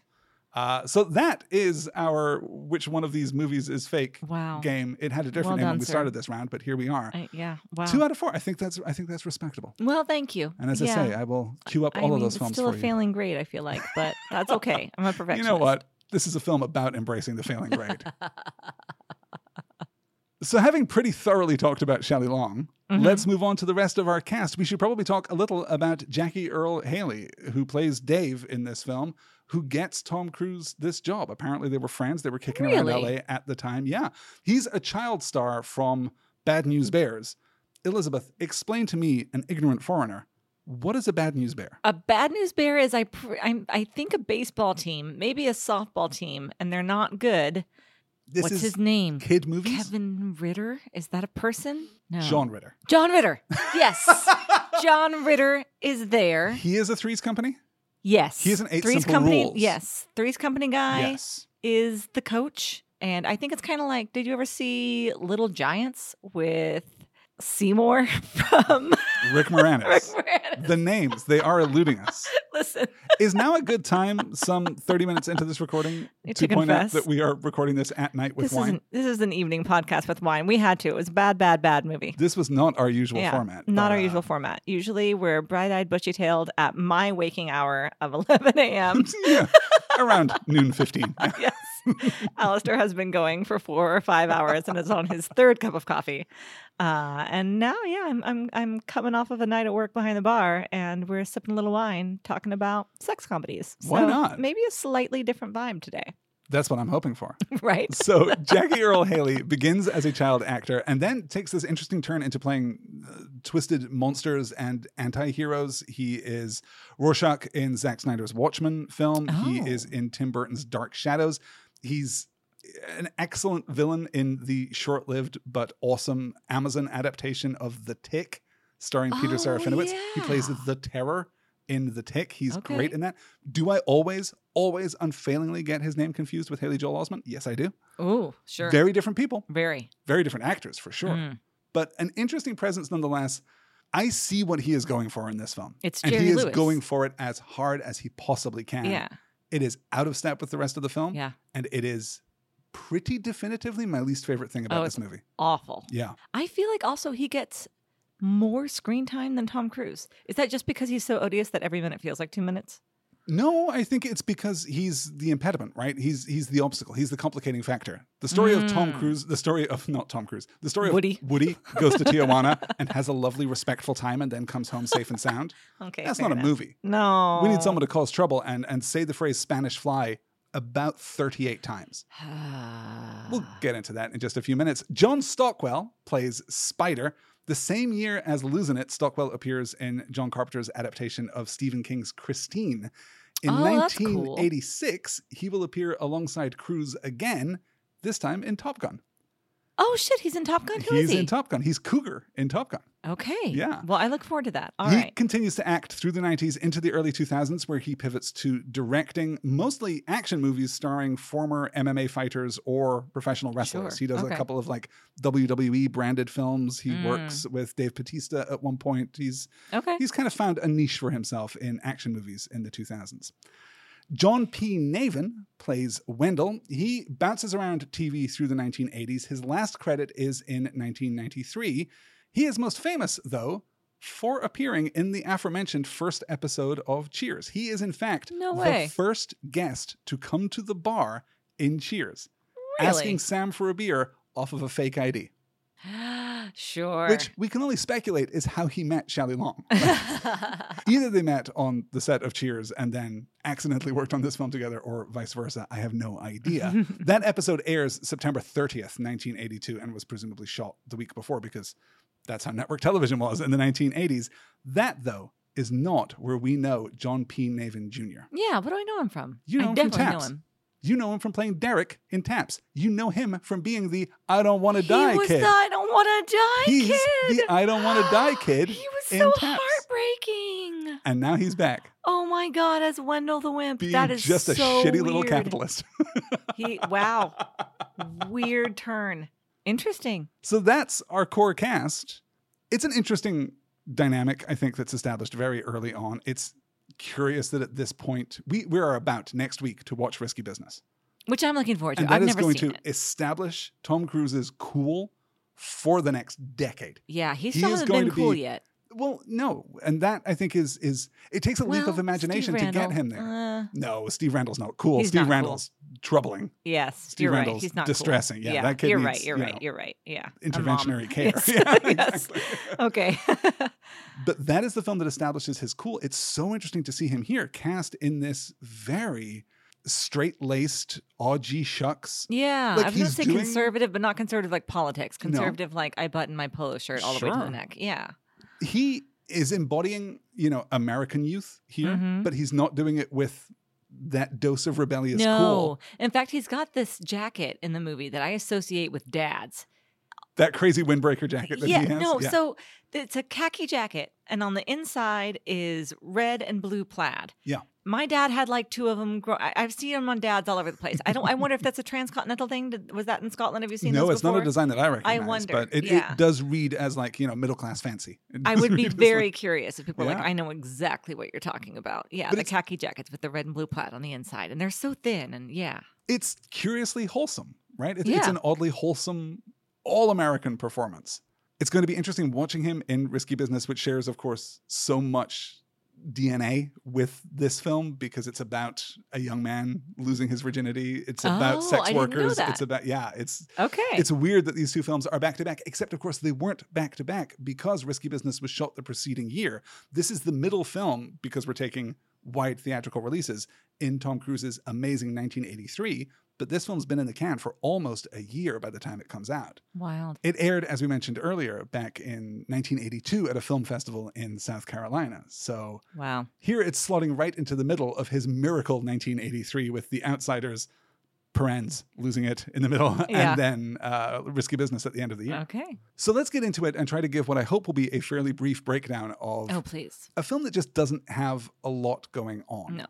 Uh, so that is our which one of these movies is fake
Wow.
game. It had a different
Well
name when we
sir.
started this round, but here we are.
I, yeah. Wow.
Two out of four. I think that's I think that's respectable.
well, thank you.
And as
yeah.
I say, I will queue up
I
all
mean,
of those
it's
films
still a
you.
failing grade, I feel like, but that's okay. I'm a perfectionist.
You know what? This is a film about embracing the failing grade. so, having pretty thoroughly talked about Shelley Long,
Mhm.
let's move on to the rest of our cast. We should probably talk a little about Jackie Earle Haley, who plays Dave in this film, who gets Tom Cruise this job. Apparently, they were friends. They were kicking around LA at the time. Yeah. He's a child star from Bad News Bears. Elizabeth, explain to me, an ignorant foreigner, what is a Bad News Bear?
A bad news bear is I pr- I'm, I think a baseball team, maybe a softball team, and they're not good.
This
What's
is
his name?
kid movies?
Kevin Ritter? Is that a person? No.
John Ritter.
John Ritter. Yes. John Ritter is there.
He is a Threes Company?
Yes.
He is an Eight
Three's
Simple
Company.
Rules.
Yes. Three's Company guy
Yes.
is the coach. And I think it's kind of like, did you ever see Little Giants with Seymour from
Rick Moranis.
Rick Moranis?
The names, they are eluding us.
Listen,
Is now a good time, some 30 minutes into this recording,
To
to point out that we are recording this at night with
this
wine?
isn't this is an evening podcast with wine. We had to. It was a bad, bad, bad movie.
This was not our usual
yeah,
format.
Not
but,
our
uh,
usual format. Usually we're bright eyed, bushy tailed at my waking hour of 11 a.m.
yeah, around noon 15.
yes. Alistair has been going for four or five hours and is on his third cup of coffee. Uh, and now, yeah, I'm, I'm I'm coming off of a night at work behind the bar, and we're sipping a little wine, talking about sex comedies.
Why not?
Maybe a slightly different vibe today,
That's what I'm hoping for.
right?
So Jackie Earle Haley begins as a child actor and then takes this interesting turn into playing uh, twisted monsters and anti-heroes. He is Rorschach in Zack Snyder's Watchmen film. He
Oh.
is in Tim Burton's Dark Shadows. He's an excellent villain in the short-lived but awesome Amazon adaptation of The Tick, starring Peter
Oh,
Serafinowicz. He plays the Terror in The Tick. He's
Okay.
great in that. Do I always, always unfailingly get his name confused with Haley Joel Osment? Yes, I do.
Ooh, sure.
Very different people,
Very.
very different actors for sure,
Mm.
but an interesting presence nonetheless. I see what he is going for in this film.
It's
and
Jerry
he is going for it as hard as he possibly can.
Yeah.
It is out of step with the rest of the film.
Yeah.
And it is pretty definitively my least favorite thing about
Oh,
this movie.
Awful.
Yeah.
I feel like also he gets more screen time than Tom Cruise. Is that just because he's so odious that every minute feels like two minutes?
No, I think it's because he's the impediment, right? He's he's the obstacle. He's the complicating factor. The story of Tom
Mm.
Cruise, the story of not Tom Cruise, the story of
Woody.
Woody goes to Tijuana and has a lovely, respectful time, and then comes home safe and sound.
Okay.
That's not a movie.
No.
We need someone to cause trouble and and say the phrase Spanish fly about 38 times. We'll get into that in just a few minutes. John Stockwell plays Spider. The same year as losing it, Stockwell appears in John Carpenter's adaptation of Stephen King's Christine. In
Oh, that's cool.
1986, he will appear alongside Cruise again, this time in Top Gun.
Oh shit, he's in Top Gun. Who is
He's
he?
in Top Gun. He's Cougar in Top Gun.
okay.
Yeah.
Well, I look forward to that. All
he
right.
continues to act through the 90s into the early 2000s, where he pivots to directing mostly action movies starring former MMA fighters or professional wrestlers.
Sure.
He does
Okay.
a couple of like WWE branded films. He
Mm.
works with Dave Bautista at one point. He's
Okay.
he's kind of found a niche for himself in action movies in the 2000s. John P. Navin plays Wendell. He bounces around TV through the 1980s. His last credit is in 1993. He is most famous, though, for appearing in the aforementioned first episode of Cheers. He is, in fact,
No
the first guest to come to the bar in Cheers,
Really?
asking Sam for a beer off of a fake ID,
sure.
which we can only speculate is how he met Shelley Long. Either they met on the set of Cheers and then accidentally worked on this film together, or vice versa. I have no idea. that episode airs September 30th, 1982, and was presumably shot the week before because that's how network television was in the 1980s. That, though, is not where we know John P. Navin Jr.
yeah. What do I know him from?
You know
I
him
definitely know him.
You know him from playing Derek in Taps. You know him from being the I Don't Want to Die kid.
he was
kid.
the I don't want to die
He's
kid.
the I Don't Want to Die kid.
He was so
Taps.
heartbreaking.
And now he's back.
Oh my god, as Wendell the Wimp.
Being
that is
just a
so
shitty little capitalist.
He wow. Weird turn. Interesting.
So that's our core cast. It's an interesting dynamic, I think, that's established very early on. It's curious that at this point, we, we are about next week to watch Risky Business.
Which I'm looking forward to.
And that
I've
is going to
it.
establish Tom Cruise's cool for the next decade.
Yeah, he still hasn't
going
been cool yet.
Well, no. And that I think is is it takes a leap of imagination to get him there.
uh,
no, Steve Randall's not cool. Steve
not cool.
Randall's troubling.
yes,
Steve
you're
Randall's
right. He's not
distressing.
Cool.
Yeah, that kid
you're
needs,
right. You're
you
right. You're right. Yeah.
Interventionary care.
Yes.
Yeah, exactly.
Okay.
But that is the film that establishes his cool. It's so interesting to see him here cast in this very straight laced, odd shucks.
yeah,
Like,
I was gonna say
doing-
conservative, but not conservative like politics.
No.
Conservative like I button my polo shirt all the way to the neck. Yeah.
He is embodying, you know, American youth here,
Mhm.
but he's not doing it with that dose of rebellious
no.
cool.
In fact, he's got this jacket in the movie that I associate with dads.
That crazy windbreaker jacket that
yeah,
he has.
no.
yeah.
So it's a khaki jacket, and on the inside is red and blue plaid.
Yeah.
My dad had like two of them. Grow- I- I've seen them on dads all over the place. I don't. I wonder if that's a transcontinental thing. Did- Was that in Scotland? Have you seen?
This?
No,
it's not a design that I recognize.
I wonder,
but it,
yeah.
it does read as like you know middle class fancy.
I would be very
like-
curious if people
Yeah.
like, I know exactly what you're talking about. Yeah,
But
the khaki jackets with the red and blue plaid on the inside, and they're so thin, and yeah,
it's curiously wholesome, right? It's, it's an oddly wholesome, all American performance. It's going to be interesting watching him in Risky Business, which shares, of course, so much DNA with this film because it's about a young man losing his virginity. It's about
Oh,
sex
I didn't know
workers. It's about yeah. It's
okay.
it's weird that these two films are back to back, except of course they weren't back to back because Risky Business was shot the preceding year. This is the middle film because we're taking wide theatrical releases in Tom Cruise's amazing 1983. But this film's been in the can for almost a year by the time it comes out.
Wild.
It aired, as we mentioned earlier, back in 1982 at a film festival in South Carolina. So
Wow.
here it's slotting right into the middle of his miracle 1983 with The Outsiders, parens losing it in the middle,
Yeah.
and then uh, risky business at the end of the year.
Okay.
So let's get into it and try to give what I hope will be a fairly brief breakdown of
Oh, please.
a film that just doesn't have a lot going on.
No.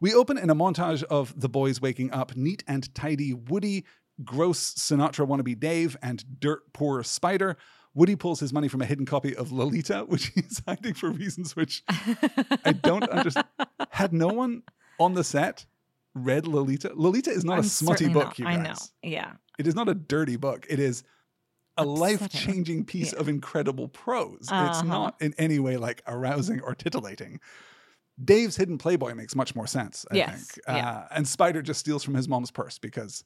We open in a montage of the boys waking up, neat and tidy Woody, gross Sinatra wannabe Dave, and dirt poor Spider. Woody pulls his money from a hidden copy of Lolita, which he's hiding for reasons which I don't understand. Had no one on the set read Lolita? Lolita is not
I'm
a smutty book,
not.
you
I
guys.
know. Yeah.
It is not a dirty book. It is a life changing piece
Yeah.
of incredible prose. It's
Uh-huh.
not in any way like arousing or titillating. Dave's hidden Playboy makes much more sense, I
Yes,
think.
yeah.
Uh, and Spider just steals from his mom's purse because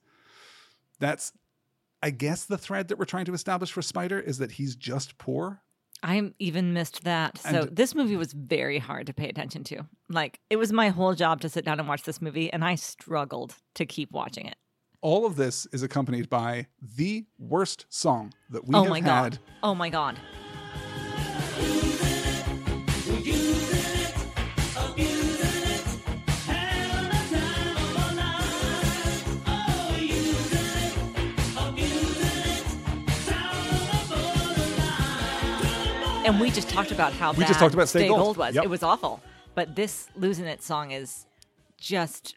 that's, I guess, the thread that we're trying to establish for Spider is that he's just poor.
I even missed that. So
And-
this movie was very hard to pay attention to. Like it was my whole job to sit down and watch this movie, and I struggled to keep watching it.
All of this is accompanied by the worst song that we
oh
have
my
had
god! Oh my god! And we just talked about how
We
bad
just talked about Stay
Stay
Gold.
Gold was.
Yep.
It was awful. But this losing it song is just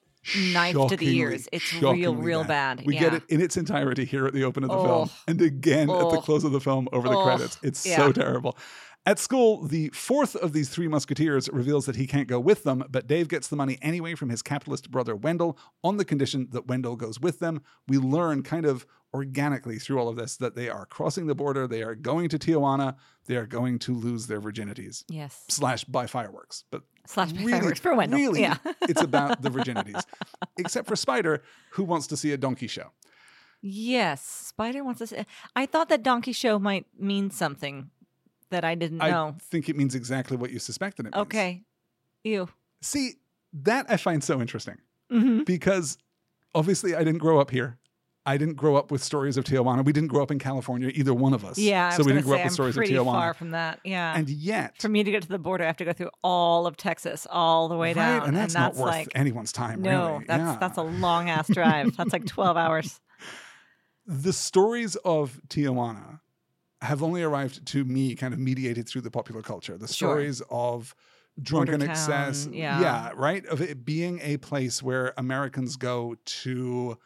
knife to the ears. It's real, real bad.
We
yeah.
get it in its entirety here at the open of the film,
Oh.
and again at the
Oh.
close of the film over the
Oh.
credits. It's
Yeah.
so terrible. At school, the fourth of these three musketeers reveals that he can't go with them, but Dave gets the money anyway from his capitalist brother Wendell on the condition that Wendell goes with them. We learn kind of organically through all of this that they are crossing the border, they are going to Tijuana, they are going to lose their virginities.
Yes.
Slash by fireworks. But
Slash by
really,
fireworks for Wendell.
Really,
Yeah.
it's about the virginities. Except for Spider, who wants to see a donkey show.
Yes. Spider wants to say. I thought that Donkey Show might mean something that I didn't
I
know.
think it means exactly what you suspected it means.
Okay. You.
See, that I find so interesting
hmm
because obviously I didn't grow up here. I didn't grow up with stories of Tijuana. We didn't grow up in California, either one of us.
Yeah.
So we didn't grow
say,
up with
I'm
stories of
pretty
Tijuana.
far from that. Yeah.
And yet,
For me to get to the border, I have to go through all of Texas, all the way
right,
down,
and that's, not worth
like
anyone's time.
no,
really.
that's
Yeah.
that's a long ass drive. that's like twelve hours.
the stories of Tijuana have only arrived to me kind of mediated through the popular culture. The
Sure.
stories of drunken
Border
excess.
town, yeah.
right? Of it being a place where Americans go to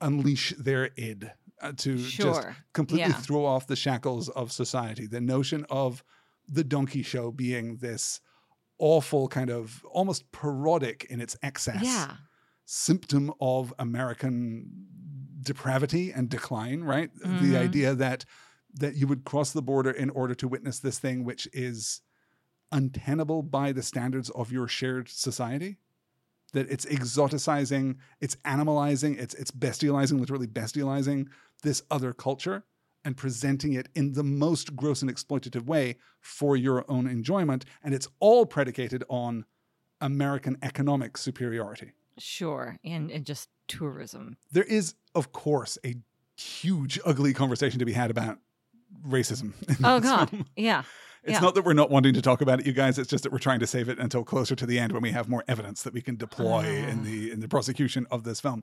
unleash their id, uh, to just completely
Yeah.
throw off the shackles of society. The notion of the donkey show being this awful kind of almost parodic in its excess
Yeah.
symptom of American depravity and decline, right?
Mhm.
The idea that that you would cross the border in order to witness this thing which is untenable by the standards of your shared society. That it's exoticizing, it's animalizing, it's it's bestializing, literally bestializing this other culture and presenting it in the most gross and exploitative way for your own enjoyment. And it's all predicated on American economic superiority.
Sure. And and just tourism.
There is, of course, a huge, ugly conversation to be had about racism.
Oh God.
film.
Yeah.
It's
yeah.
not that we're not wanting to talk about it, you guys. It's just that we're trying to save it until closer to the end when we have more evidence that we can deploy in
Ah.
the in the prosecution of this film.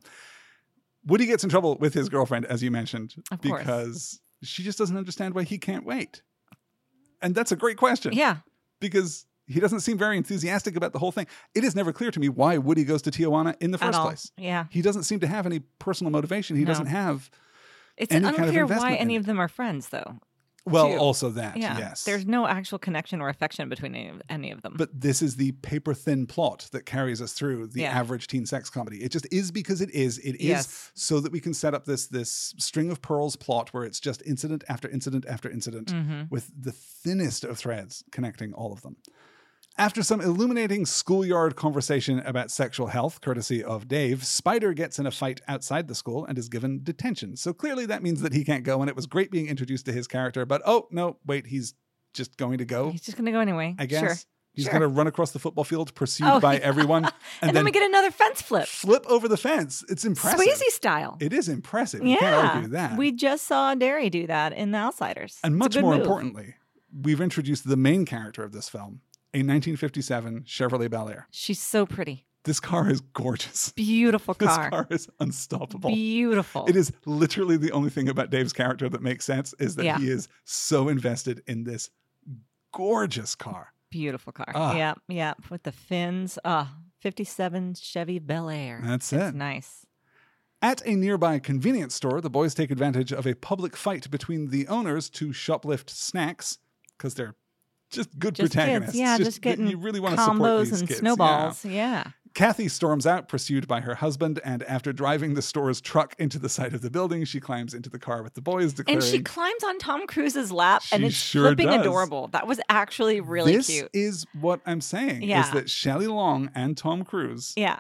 Woody gets in trouble with his girlfriend, as you mentioned,
Of course.
because she just doesn't understand why he can't wait. And that's a great question
Yeah.
because he doesn't seem very enthusiastic about the whole thing. It is never clear to me why Woody goes to Tijuana in the first place.
Yeah.
He doesn't seem to have any personal motivation. He
No.
doesn't have
It's
Any kind of
unclear why any of them are friends, though.
Well,
too.
also that
Yeah.
yes.
There's no actual connection or affection between any of, any of them.
but this is the paper thin plot that carries us through the
Yeah.
average teen sex comedy. It just is because it is. It is
Yes.
so that we can set up this this string of pearls plot where it's just incident after incident after incident
hmm
with the thinnest of threads connecting all of them. After some illuminating schoolyard conversation about sexual health, courtesy of Dave, Spider gets in a fight outside the school and is given detention. So clearly that means that he can't go, and it was great being introduced to his character. But oh, no, wait, he's just going to go,
He's just going to go anyway.
I guess.
Sure.
He's
Sure.
going to run across the football field, pursued
Oh,
by
yeah.
everyone, and,
And, then, we get another fence flip.
flip over the fence. It's impressive.
Swayze style.
It is impressive. You
yeah.
can't argue that.
We just saw Darry do that in The Outsiders.
And much more
move.
importantly, we've introduced the main character of this film, a 1957 Chevrolet Bel Air.
She's so pretty.
This car is gorgeous.
Beautiful car.
This
car.
is unstoppable.
Beautiful.
It is literally the only thing about Dave's character that makes sense is that
Yeah.
he is so invested in this gorgeous car.
Beautiful car.
Ah.
Yeah, yeah. With the fins. Ah, 57 Chevy Bel Air.
That's
it's
it.
nice.
At a nearby convenience store, the boys take advantage of a public fight between the owners to shoplift snacks because they're just good
Just
protagonists.
kids. Yeah, just, getting
you really want to support
combos
these
and
kids.
Snowballs. Yeah.
Kathy storms out, pursued by her husband, and after driving the store's truck into the side of the building, she climbs into the car with the boys, declaring,
And she climbs on Tom Cruise's lap, and it's
sure
flipping
does.
adorable. That was actually really
"This
cute.
is what I'm saying: is that Shelley Long and Tom Cruise
Yeah.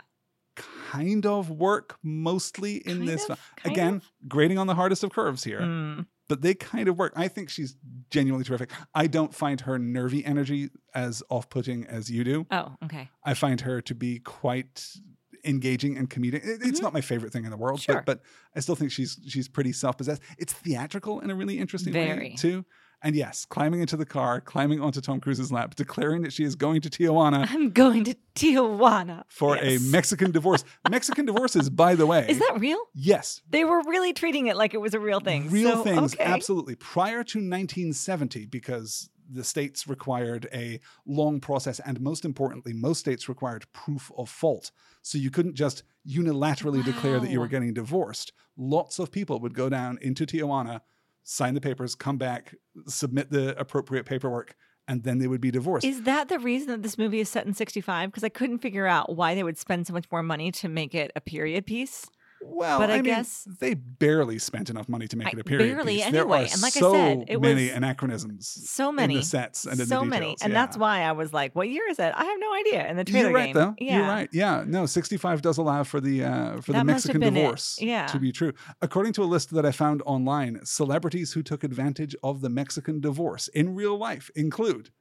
kind of work mostly in
Kind
this.
of.
Again,
of.
grading on the hardest of curves here.
Mm.
But they kind of work. I think she's genuinely terrific. I don't find her nervy energy as off putting as you do.
Oh, okay.
I find her to be quite engaging and comedic. It- It's
Mhm.
not my favorite thing in the world,
Sure.
but, but I still think she's she's pretty self possessed. It's theatrical in a really interesting way too. And yes, climbing into the car, climbing onto Tom Cruise's lap, declaring that she is going to Tijuana
I'm going to Tijuana
for
Yes.
a Mexican divorce. Mexican divorces, by the way,
Is that real?
yes,
They were really treating it like it was a real thing.
Real
So,
things,
okay.
absolutely. Prior to 1970, because the states required a long process, and most importantly, most states required proof of fault. So you couldn't just unilaterally declare that you were getting divorced. Lots of people would go down into Tijuana, sign the papers, come back, submit the appropriate paperwork, and then they would be divorced.
Is that the reason that this movie is set in 65? Because I couldn't figure out why they would spend so much more money to make it a period piece.
Well,
But I
mean,
guess-
they barely spent enough money to make
I-
it a period
barely
piece. There
anyway,
are
and like I said, it
many
was
anachronisms
So many.
in the sets and in
so
the
many. And
yeah.
that's why I was like, what year is it? I have no idea. In the trailer
You're right,
game.
though.
Yeah.
You're right. Yeah. No, 65 does allow for the uh, for the
That have
Mexican
it.
divorce
Yeah.
to be true. According to a list that I found online, celebrities who took advantage of the Mexican divorce in real life include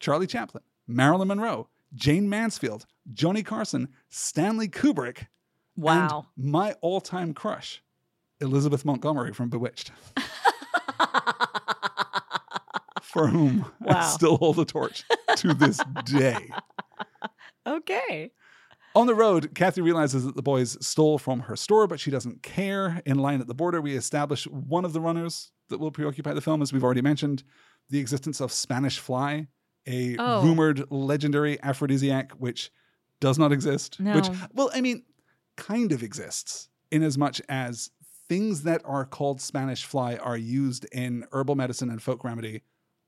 Charlie Chaplin, Marilyn Monroe, Jayne Mansfield, Johnny Carson, Stanley Kubrick,
Wow.
and my all-time crush, Elizabeth Montgomery from Bewitched, for whom I still hold the torch to this day.
okay.
On the road, Kathy realizes that the boys stole from her store, but she doesn't care. In line at the border, we establish one of the runners that will preoccupy the film, as we've already mentioned the existence of Spanish fly, a
Oh.
rumored legendary aphrodisiac, which does not exist.
No.
Which, well, I mean, kind of exists in as much as things that are called Spanish fly are used in herbal medicine and folk remedy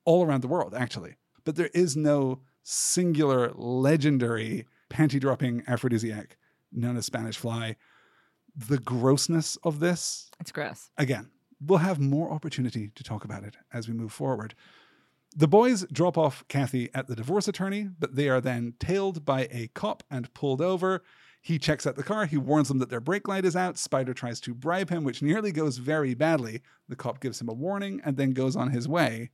all around the world, actually. But there is no singular legendary panty dropping aphrodisiac known as Spanish fly. The grossness of this,
It's gross.
again, we'll have more opportunity to talk about it as we move forward. The boys drop off Kathy at the divorce attorney, but they are then tailed by a cop and pulled over. He checks out the car. He warns them that their brake light is out. Spider tries to bribe him, which nearly goes very badly. The cop gives him a warning and then goes on his way.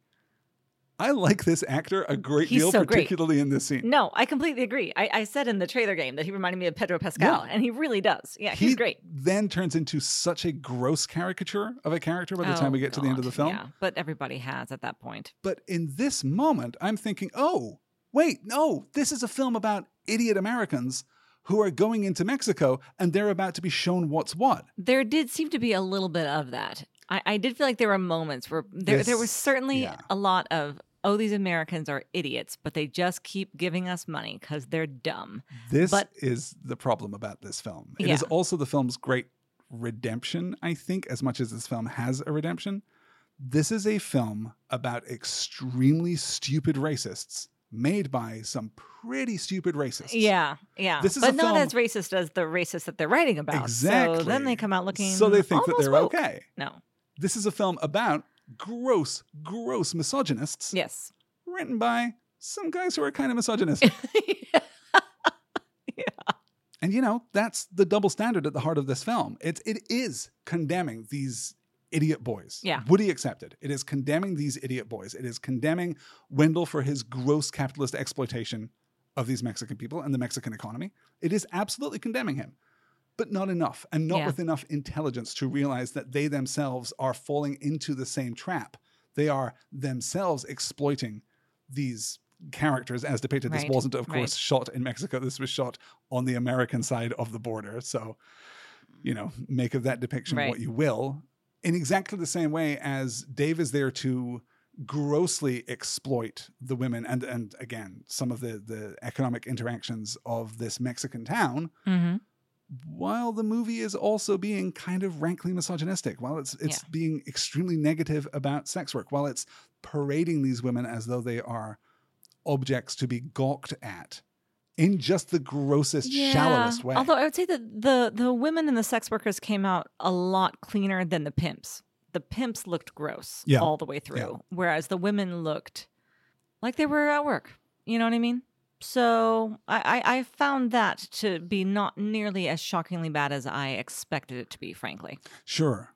I like this actor a great
He's
deal,
so great.
particularly in this scene.
No, I completely agree. I, I said in the trailer game that he reminded me of Pedro Pascal,
Yeah.
and he really does. Yeah, he's
he
great.
then turns into such a gross caricature of a character by the time
Oh,
we get to the end of the
oh,
film.
Yeah, but everybody has at that point.
But in this moment, I'm thinking, oh, wait, no, this is a film about idiot Americans who are going into Mexico and they're about to be shown what's what.
There did seem to be a little bit of that. I, I did feel like there were moments where there, there was certainly
yeah.
a lot of, oh, these Americans are idiots, but they just keep giving us money because they're dumb.
This
But-
is the problem about this film. It is
Yeah.
also the film's great redemption, I think, as much as this film has a redemption. This is a film about extremely stupid racists made by some pretty stupid racists.
Yeah, yeah.
This is
but not
film-
as racist as the racist that they're writing about.
Exactly.
So then they come out looking.
So they think that they're
woke.
okay.
No.
This is a film about gross, gross misogynists
Yes.
written by some guys who are kind of misogynistic. Yeah. And you know, that's the double standard at the heart of this film. It's it is condemning these idiot boys.
Yeah.
Woody accepted. It is condemning these idiot boys. It is condemning Wendell for his gross capitalist exploitation of these Mexican people and the Mexican economy. It is absolutely condemning him. But not enough, and not
Yeah.
with enough intelligence to realize that they themselves are falling into the same trap. They are themselves exploiting these characters as depicted. This wasn't, of
right.
course, shot in Mexico. This was shot on the American side of the border. So, you know, make of that depiction
Right.
what you will. In exactly the same way as Dave is there to grossly exploit the women and and again some of the the economic interactions of this Mexican town
Mm-hmm.
while the movie is also being kind of rankly misogynistic, while it's it's
Yeah.
being extremely negative about sex work, while it's parading these women as though they are objects to be gawked at in just the grossest, shallowest way.
Although I would say that the the women and the sex workers came out a lot cleaner than the pimps. The pimps looked gross
Yeah.
all the way through,
Yeah.
whereas the women looked like they were at work. You know what I mean? So I, I, I found that to be not nearly as shockingly bad as I expected it to be, frankly.
sure.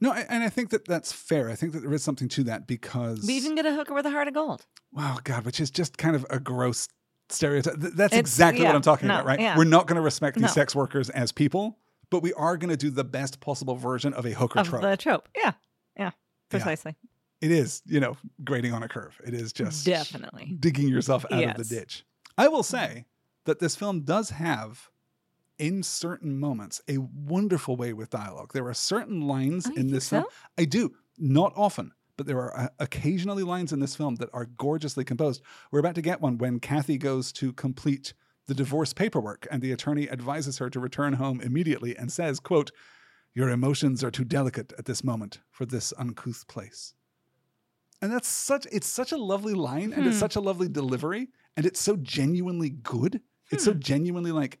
No, and I think that that's fair. I think that there is something to that because
We even get a hooker with a heart of gold.
wow, God, which is just kind of a gross stereotype. That's
It's-
exactly what I'm talking
no,
about, right?
yeah.
We're not going to respect these
No.
sex workers as people, but we are going to do the best possible version of a hooker
Of
trope.
the trope. Yeah. Yeah. Precisely.
it is, you know, grading on a curve. It is just
Definitely.
digging yourself out of the ditch. I will say that this film does have, in certain moments, a wonderful way with dialogue. There are certain lines
Oh,
in this film.
so?
I do, not often, but there are uh, occasionally lines in this film that are gorgeously composed. We're about to get one when Kathy goes to complete the divorce paperwork and the attorney advises her to return home immediately and says, quote, your emotions are too delicate at this moment for this uncouth place. And that's such it's such a lovely line and it's
Hmm.
such a lovely delivery and it's so genuinely good. It's so
Hmm.
genuinely like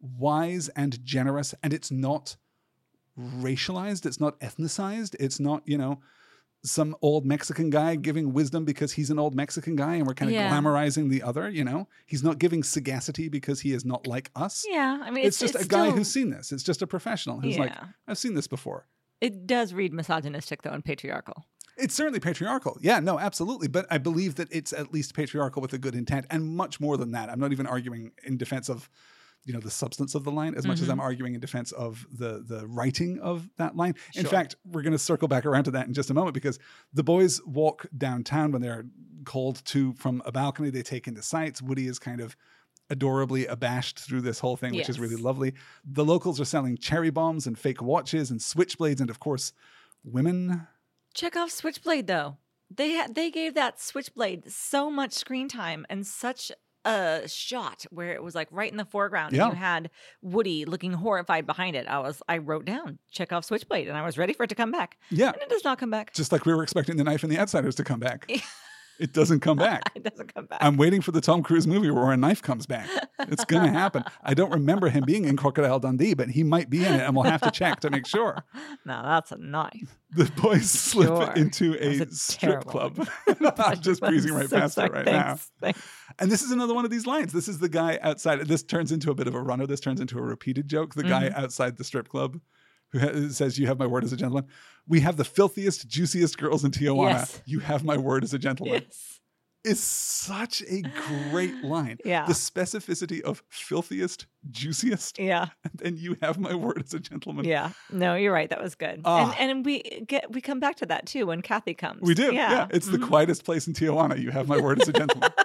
wise and generous and it's not racialized, it's not ethnicized, it's not, you know, some old Mexican guy giving wisdom because he's an old Mexican guy and we're kind of
Yeah.
glamorizing the other, you know? He's not giving sagacity because he is not like us.
Yeah. I mean,
It's,
it's,
just a guy
still-
who's seen this. It's just a professional who's like, I've seen this before.
It does read misogynistic, though, and patriarchal.
It's certainly patriarchal. Yeah, no, absolutely. But I believe that it's at least patriarchal with a good intent and much more than that. I'm not even arguing in defense of, you know, the substance of the line as much as. I'm mm-hmm. arguing in defense of the the writing of that line. In
Sure.
fact, we're going to circle back around to that in just a moment because the boys walk downtown when they're called to from a balcony. They take into sights. Woody is kind of adorably abashed through this whole thing, which is really lovely. The locals are selling cherry bombs and fake watches and switchblades and of course women
Check off Switchblade, though. They had they gave that Switchblade so much screen time and such a shot where it was like right in the foreground.
Yeah.
And you had Woody looking horrified behind it. I was I wrote down check off Switchblade, and I was ready for it to come back,
Yeah,
and it does not come back.
just like we were expecting the knife and the outsiders to come back. It doesn't come back.
it doesn't come back.
I'm waiting for the Tom Cruise movie where a knife comes back. It's going to happen. I don't remember him being in Crocodile Dundee, but he might be in it, and we'll have to check to make sure.
now that's a knife.
The boys slip
Sure.
into a
a
strip club. I'm just breezing right
So
past
sorry.
it right
Thanks.
now.
Thanks.
And this is another one of these lines. This is the guy outside. This turns into a bit of a runner. This turns into a repeated joke. The guy
Mm-hmm.
outside the strip club who ha- says, You have my word as a gentleman. We have the filthiest, juiciest girls in Tijuana.
Yes.
You have my word as a gentleman.
Yes.
is such a great line.
Yeah.
The specificity of filthiest, juiciest,
Yeah.
and then you have my word as a gentleman.
Yeah. No, you're right. That was good.
Ah.
And and we get we come back to that too when Kathy comes.
We do. Yeah. It's the
Mhm.
quietest place in Tijuana. You have my word as a gentleman.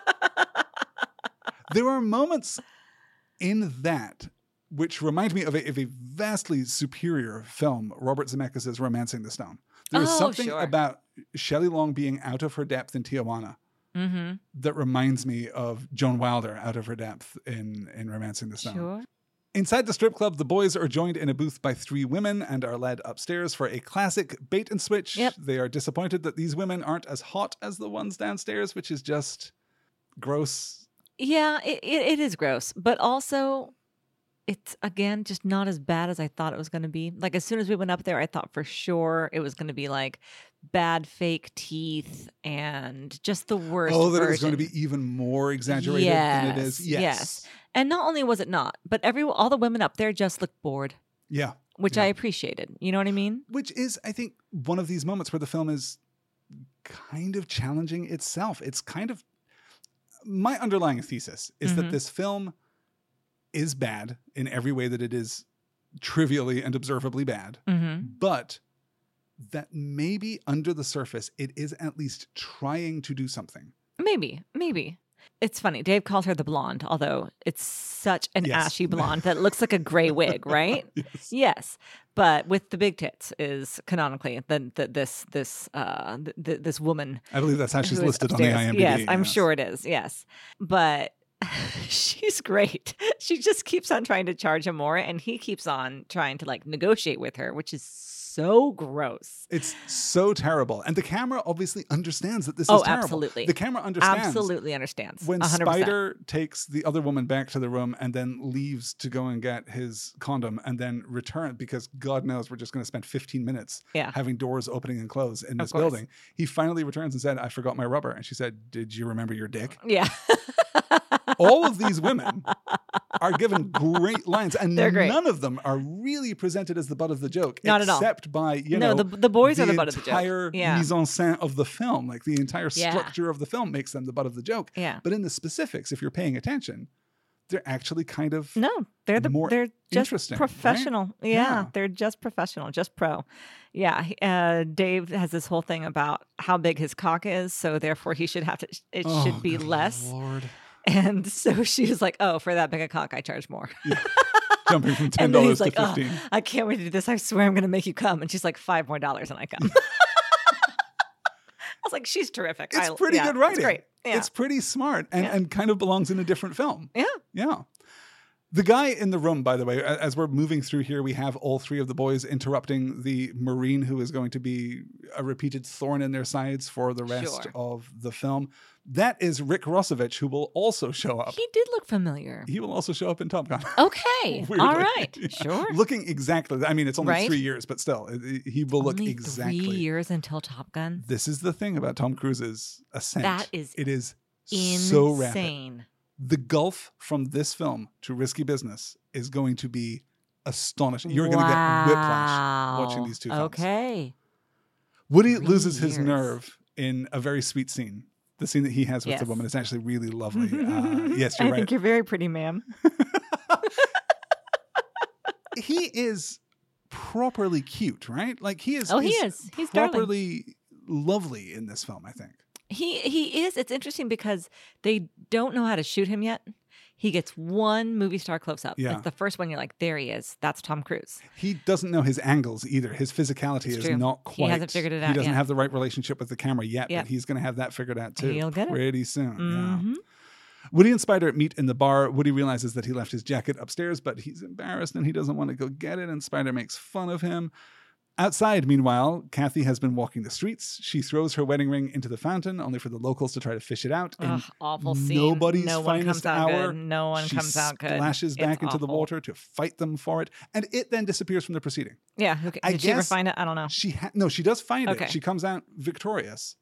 there are moments in that which remind me of a, of a vastly superior film, Robert Zemeckis' Romancing the Stone. There's
Oh,
something
sure.
about Shelley Long being out of her depth in Tijuana
Mm-hmm.
that reminds me of Joan Wilder out of her depth in, in Romancing the Stone.
Sure.
Inside the strip club, the boys are joined in a booth by three women and are led upstairs for a classic bait and switch.
Yep.
They are disappointed that these women aren't as hot as the ones downstairs, which is just gross.
Yeah, it, it, it is gross, but also it's again just not as bad as I thought it was going to be. Like as soon as we went up there, I thought for sure it was going to be like bad fake teeth and just the worst.
oh, that it was going to be even more exaggerated than it is.
Yes,
Yes.
yes. And not only was it not, but every all the women up there just looked bored,
Yeah.
which
Yeah.
I appreciated. You know what I mean?
Which is, I think, one of these moments where the film is kind of challenging itself. It's kind of my underlying thesis is that
Mhm.
this film is bad in every way that it is trivially and observably bad.
Mm-hmm.
but that maybe under the surface it is at least trying to do something.
Maybe, maybe. It's funny. Dave calls her the blonde, although it's such an
Yes.
ashy blonde that looks like a gray wig, right?
Yes.
Yes, but with the big tits is canonically the, the this this uh th- th- this woman
I believe that's how she's listed on the
upstairs.
IMDb.
Yes, I'm
yes.
sure it is. Yes, but she's great. She just keeps on trying to charge him more, and he keeps on trying to like negotiate with her, which is so gross.
It's so terrible. And the camera obviously understands that this
Oh,
is terrible.
absolutely.
The camera understands.
Absolutely understands.
When
100%.
Spider takes the other woman back to the room and then leaves to go and get his condom and then return because God knows we're just going to spend 15 minutes
Yeah.
having doors opening and close in this building. He finally returns and said, I forgot my rubber. And she said, Did you remember your dick?
Yeah.
All of these women are given great lines, and
great.
none of them are really presented as the butt of the joke,
Not at all.
except by you
No,
know
the- the boys are the butt of the joke.
entire
Yeah.
mise en scène of the film, like the entire
Yeah.
structure of the film makes them the butt of the joke.
Yeah.
But in the specifics, if you're paying attention, they're actually kind of
No, they're the
more
they're just
interesting, right?
professional. Yeah,
Yeah.
they're just professional, just pro. Yeah, uh, Dave has this whole thing about how big his cock is, so therefore he should have to. It
Oh,
should be less.
Lord.
And so she was like, "Oh, for that big a cock, I charge more."
Jumping from ten dollars to
like, "Oh,
fifteen.
I can't wait to do this. I swear I'm going to make you come." And she's like, five more dollars, and I come. I was like, "She's terrific.
It's
I-
pretty
yeah,
good writing.
It's great. Yeah,
It's pretty smart and,
Yeah.
and kind of belongs in a different film.
yeah.
Yeah. The guy in the room, by the way, as we're moving through here, we have all three of the boys interrupting the Marine who is going to be a repeated thorn in their sides for the rest
Sure.
of the film. That is Rick Rossovich, who will also show up.
He did look familiar.
He will also show up in Top Gun.
Okay, all right,
Yeah.
sure.
Looking exactly, I mean, it's only
Right?
three years, but still, he will look exactly.
three years until Top Gun.
This is the thing about Tom Cruise's ascent.
That is
it is so rapid. The gulf from this film to risky business is going to be astonishing. You're going to get whiplash watching these two films.
Okay.
Woody
Three
loses his nerve in a very sweet scene. The scene that he has with
Yes.
the woman is actually really lovely. Uh, yes, you're
I
right.
think you're very pretty, ma'am.
he is properly cute, right? Like he is.
Oh, he is. He's darling.
properly lovely in this film. I think.
He he is. It's interesting because they don't know how to shoot him yet. He gets one movie star close up.
Yeah.
It's the first one. You're like, there he is. That's Tom Cruise.
He doesn't know his angles either. His physicality
It's
is
true.
not quite.
He hasn't figured it out.
He doesn't
yet.
have the right relationship with the camera yet,
Yep.
but he's going to have that figured out too.
He'll get it.
pretty soon. Yeah.
Mhm.
Woody and Spider meet in the bar. Woody realizes that he left his jacket upstairs, but he's embarrassed and he doesn't want to go get it. And Spider makes fun of him. Outside, meanwhile, Kathy has been walking the streets. She throws her wedding ring into the fountain, only for the locals to try to fish it out.
Ugh, awful scene.
nobody's
no one
finest
comes out
hour,
good. No one
she
comes out good.
splashes back
It's
into the water to fight them for it, and it then disappears from the proceeding.
Yeah. Who, ca-
I
did she ever find it? I don't know.
She ha- no, she does find
Okay.
it. She comes out victorious.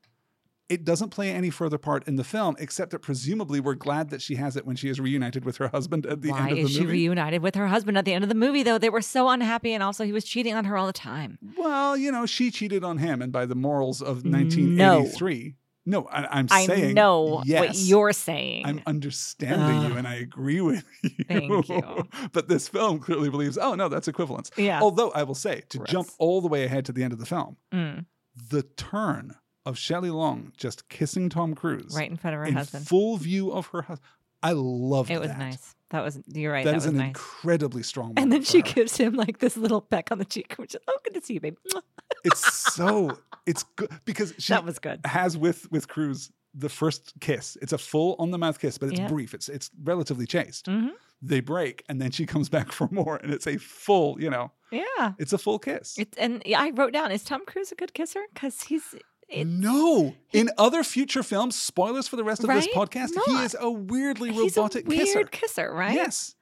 It doesn't play any further part in the film, except that presumably we're glad that she has it when she is reunited with her husband at the
Why
end of the movie.
Why is she reunited with her husband at the end of the movie? Though they were so unhappy, and also he was cheating on her all the time.
well, you know, she cheated on him, and by the morals of 1983. No, I, am
I
saying
know
yes.
what you're saying.
I'm understanding you and I agree with you.
Thank you.
but this film clearly believes, oh, no, that's equivalence.
Yeah.
Although I will say, to
Gross.
jump all the way ahead to the end of the film,
Mm,
the turn of Shelley Long just kissing Tom Cruise
right in front of her
in
husband.
full view of her husband. I loved
It was nice. That was you're right.
that
That,
is
was
an
nice.
incredibly strong.
and then she
her.
gives him like this little peck on the cheek, which is oh, good to see you, babe.
It's so it's good because she
that was good.
has with with Cruise the first kiss. It's a full on the mouth kiss, but it's brief. It's it's relatively chaste.
hmm
They break, and then she comes back for more, and it's a full. You know,
Yeah.
it's a full kiss.
It's and I wrote down is Tom Cruise a good kisser? Because he's it,
no, in other future films, spoilers for the rest of this
Right?
podcast, he is a weirdly
he's a
robotic
weird
kisser.
kisser, right?
Yes,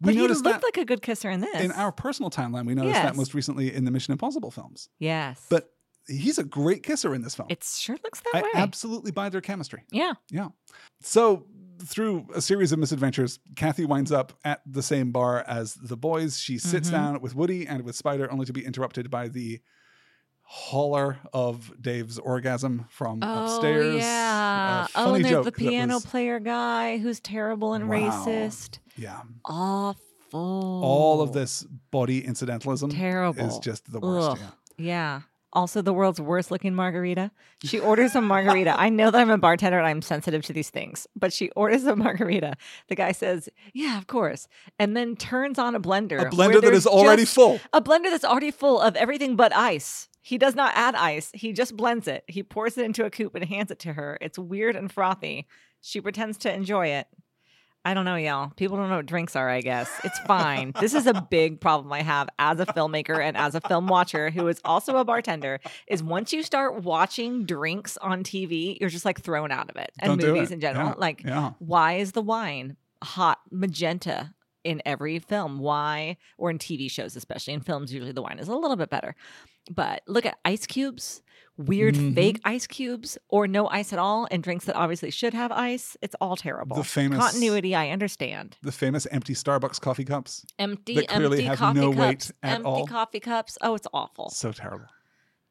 We
But
we
he looked like a good kisser in this.
in our personal timeline. We noticed that most recently in the Mission Impossible films.
yes,
But he's a great kisser in this film.
it sure looks that
I
way.
absolutely buy their chemistry.
yeah.
Yeah. So through a series of misadventures, Kathy winds up at the same bar as the boys. She sits
Mhm.
down with Woody and with Spider, only to be interrupted by the holler of Dave's orgasm from oh, upstairs.
Oh yeah.
A
oh, and there's the piano
was-
player guy who's terrible and
Wow.
racist.
Yeah.
Awful.
All of this body incidentalism
terrible
is just the worst.
Ugh.
Yeah.
Yeah. also the world's worst looking margarita. She orders a margarita. I know that I'm a bartender and I'm sensitive to these things, but she orders a margarita. The guy says, Yeah, of course. And then turns on a blender.
A blender that is already full.
A blender that's already full of everything but ice. He does not add ice. He just blends it. He pours it into a coupe and hands it to her. It's weird and frothy. She pretends to enjoy it. I don't know, y'all. People don't know what drinks are, I guess. It's fine. this is a big problem I have as a filmmaker and as a film watcher who is also a bartender is once you start watching drinks on TV, you're just like thrown out of it. And
Don't do
movies
it.
in general.
Yeah,
Like
yeah.
why is the wine hot magenta in every film? Why, or in TV shows, especially in films, usually the wine is a little bit better. But look at ice cubes, weird
Mhm.
fake ice cubes, or no ice at all, and drinks that obviously should have ice. It's all terrible.
The famous-
continuity, I understand.
The famous empty Starbucks coffee cups.
Empty,
That clearly
empty
have
coffee
no
cups,
weight at
empty
all.
coffee cups. Oh, it's awful.
So terrible.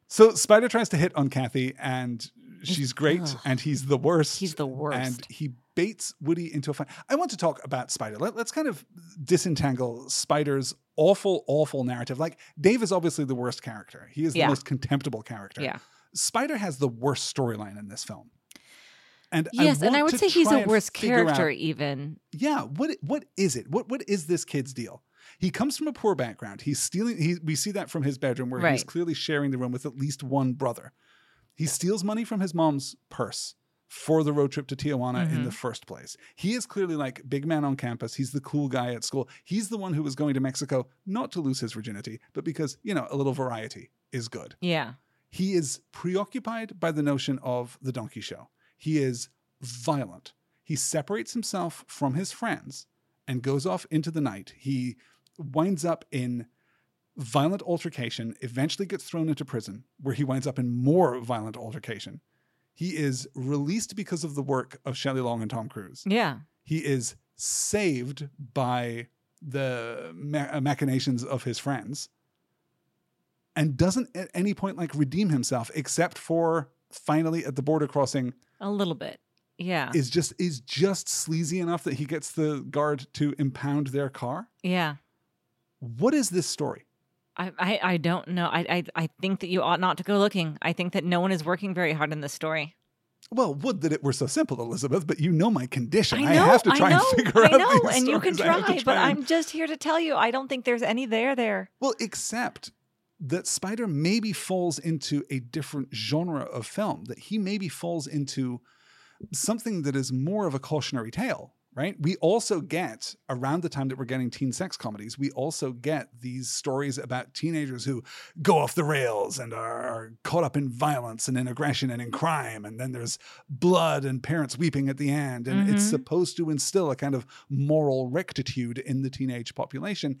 So Spider tries to hit on Kathy, and she's great,
ugh.
and he's the worst.
He's the worst.
And he baits Woody into a fight. I want to talk about Spider. Let, us kind of disentangle Spider's awful, awful narrative. Like, Dave is obviously the worst character, he is
Yeah.
the most contemptible character.
Yeah.
Spider has the worst storyline in this film. And
Yes, and I would say he's a worse
figure out-
character, even.
yeah what what is it what what is this kid's deal he comes from a poor background he's stealing he, we see that from his bedroom where he's clearly sharing the room with at least one brother he steals money from his mom's purse for the road trip to Tijuana in
Mhm.
the first place. He is clearly like big man on campus. He's the cool guy at school. He's the one who was going to Mexico not to lose his virginity, but because, you know, a little variety is good.
Yeah.
He is preoccupied by the notion of the donkey show. He is violent. He separates himself from his friends and goes off into the night. He winds up in violent altercation, eventually gets thrown into prison, where he winds up in more violent altercation. He is released because of the work of Shelley Long and Tom Cruise.
Yeah.
He is saved by the ma- uh, machinations of his friends and doesn't at any point like redeem himself except for finally at the border crossing
A little bit. Yeah.
is just is just sleazy enough that he gets the guard to impound their car
yeah.
what is this story
I, I, I don't know. I, I I think that you ought not to go looking. I think that no one is working very hard in this story.
well would that it were so simple elizabeth but you know my condition
I know.
have to try
I know,
and figure
I
out
know,
these
and you can.
I have
try, but
and-
I'm just here to tell you, I don't think there's any there there.
Well, except that Spider maybe falls into a different genre of film, that he maybe falls into something that is more of a cautionary tale, right? We also get, around the time that we're getting teen sex comedies, we also get these stories about teenagers who go off the rails and are, caught up in violence and in aggression and in crime. And then there's blood and parents weeping at the end. And it's
Mhm.
supposed to instill a kind of moral rectitude in the teenage population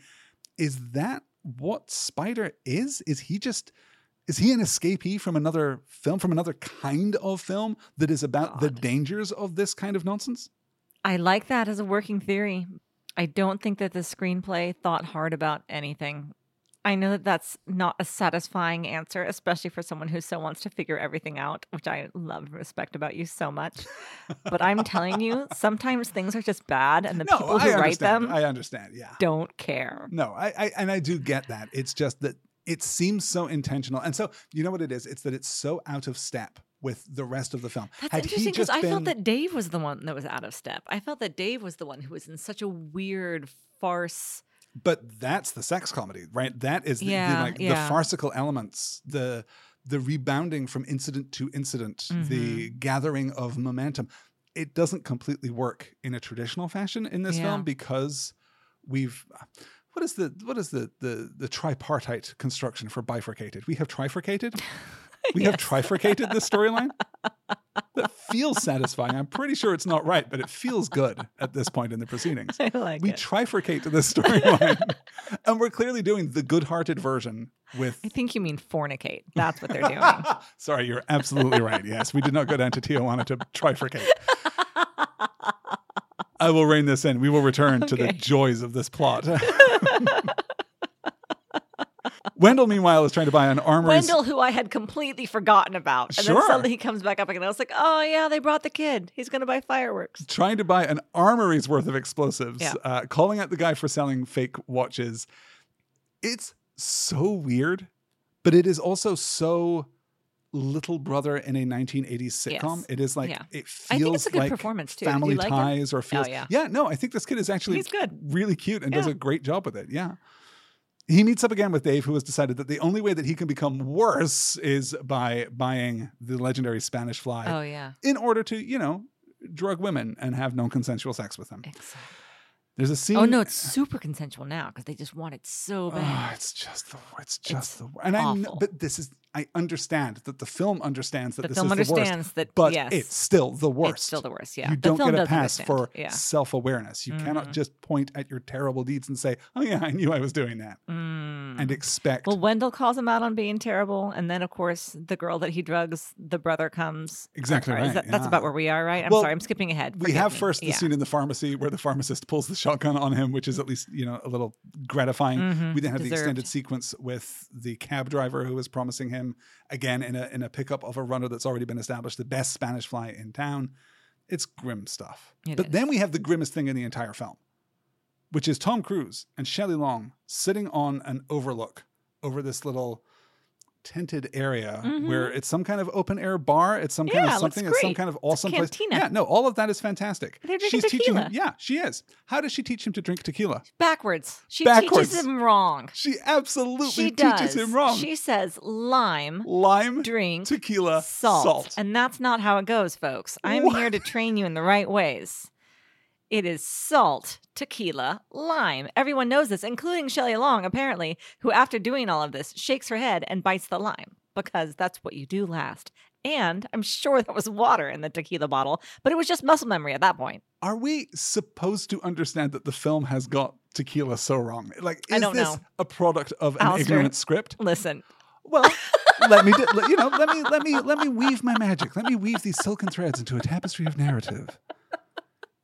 is that what Spider is? Is he just is he an escapee from another film, from another kind of film that is about the dangers of this kind of nonsense?
I like that as a working theory. I don't think that the screenplay thought hard about anything. I know that that's not a satisfying answer, especially for someone who so wants to figure everything out, which I love and respect about you so much. but I'm telling you, sometimes things are just bad, and the people who
I
write them
I understand. Yeah.
don't care.
No, I, I and I do get that. It's just that it seems so intentional. And so you know what it is? It's that it's so out of step with the rest of the film.
That's
Had
interesting because I felt that Dave was the one that was out of step. I felt that Dave was the one who was in such a weird farce.
but that's the sex comedy, right? That is the, the,
Yeah,
like the farcical elements, the the rebounding from incident to incident, the
Mm-hmm.
gathering of momentum. It doesn't completely work in a traditional fashion in this
Yeah.
film because we've what is the what is the the the tripartite construction for bifurcated? We have trifurcated. We have trifurcated this storyline. That feels satisfying. I'm pretty sure it's not right, but it feels good at this point in the proceedings
I like
we
it.
trifurcate to this storyline and we're clearly doing the good-hearted version with
I think you mean fornicate. That's what they're doing.
sorry you're absolutely right yes we did not go down to tijuana to trifurcate i will rein this in we will return to the joys of this plot wendell meanwhile is trying to buy an armory's
Wendell, who I had completely forgotten about. And
Sure.
then suddenly he comes back up again. I was like, oh, yeah, they brought the kid. He's going to buy fireworks.
trying to buy an armory's worth of explosives,
Yeah.
uh, calling out the guy for selling fake watches. It's so weird but it is also so little brother in a 1980s sitcom.
Yes.
It is like
Yeah.
it
I
feels
think it's a good
like
performance, too.
Family
like him?
ties or feels
yeah.
yeah, no, I think this kid is actually
He's good.
really cute and does a great job with it. Yeah. He meets up again with Dave, who has decided that the only way that he can become worse is by buying the legendary Spanish fly
Oh yeah.
in order to, you know, drug women and have non consensual sex with them.
Exactly.
There's a scene.
Oh no, it's super consensual now because they just want it so
Oh,
bad.
it's just the it's just
It's
the and I know, but this is I understand that the film understands that
the
this
film
is the worst,
that
but
yes,
it's still the worst.
it's still the worst. Yeah,
You
the
don't
film
get a pass
understand.
for
yeah.
self awareness. You cannot
Mhm.
just point at your terrible deeds and say, "Oh yeah, I knew I was doing that,"
Mm.
and expect.
Well, Wendell calls him out on being terrible, and then of course the girl that he drugs, the brother comes.
Exactly right,
that- That's about where we are, right? I'm
Well,
sorry, I'm skipping ahead.
we have
me.
first the
yeah.
scene in the pharmacy where the pharmacist pulls the shotgun on him, which is at least you know a little gratifying.
Mhm,
We then have the extended sequence with the cab driver who is promising him again in a in a pickup of a runner that's already been established, the best Spanish fly in town. It's grim stuff.
It
but then we have the grimmest thing in the entire film, which is Tom Cruise and Shelley Long sitting on an overlook over this little tented area where it's some kind of open air bar. It's some kind
Mm-hmm. Yeah,
of something. It's some kind of awesome place. Yeah, no, all of that is fantastic.
They're drinking
She's teaching him.
tequila.
Yeah, she is. How does she teach him to drink tequila?
backwards. She
Backwards.
teaches him wrong.
She absolutely
She
teaches
does.
him wrong.
She says lime,
Lime,
drink,
tequila,
salt.
salt.
And that's not how it goes, folks. I'm
What?
here to train you in the right ways. It is salt, tequila, lime. Everyone knows this, including Shelley Long, apparently, who, after doing all of this, shakes her head and bites the lime because that's what you do last. And I'm sure there was water in the tequila bottle, but it was just muscle memory at that point.
Are we supposed to understand that the film has got tequila so wrong? Like, is this
know.
a product of an
Alistair.
ignorant script?
Listen,
Well, let me, do, you know, let me, let me, let me weave my magic. Let me weave these silken threads into a tapestry of narrative,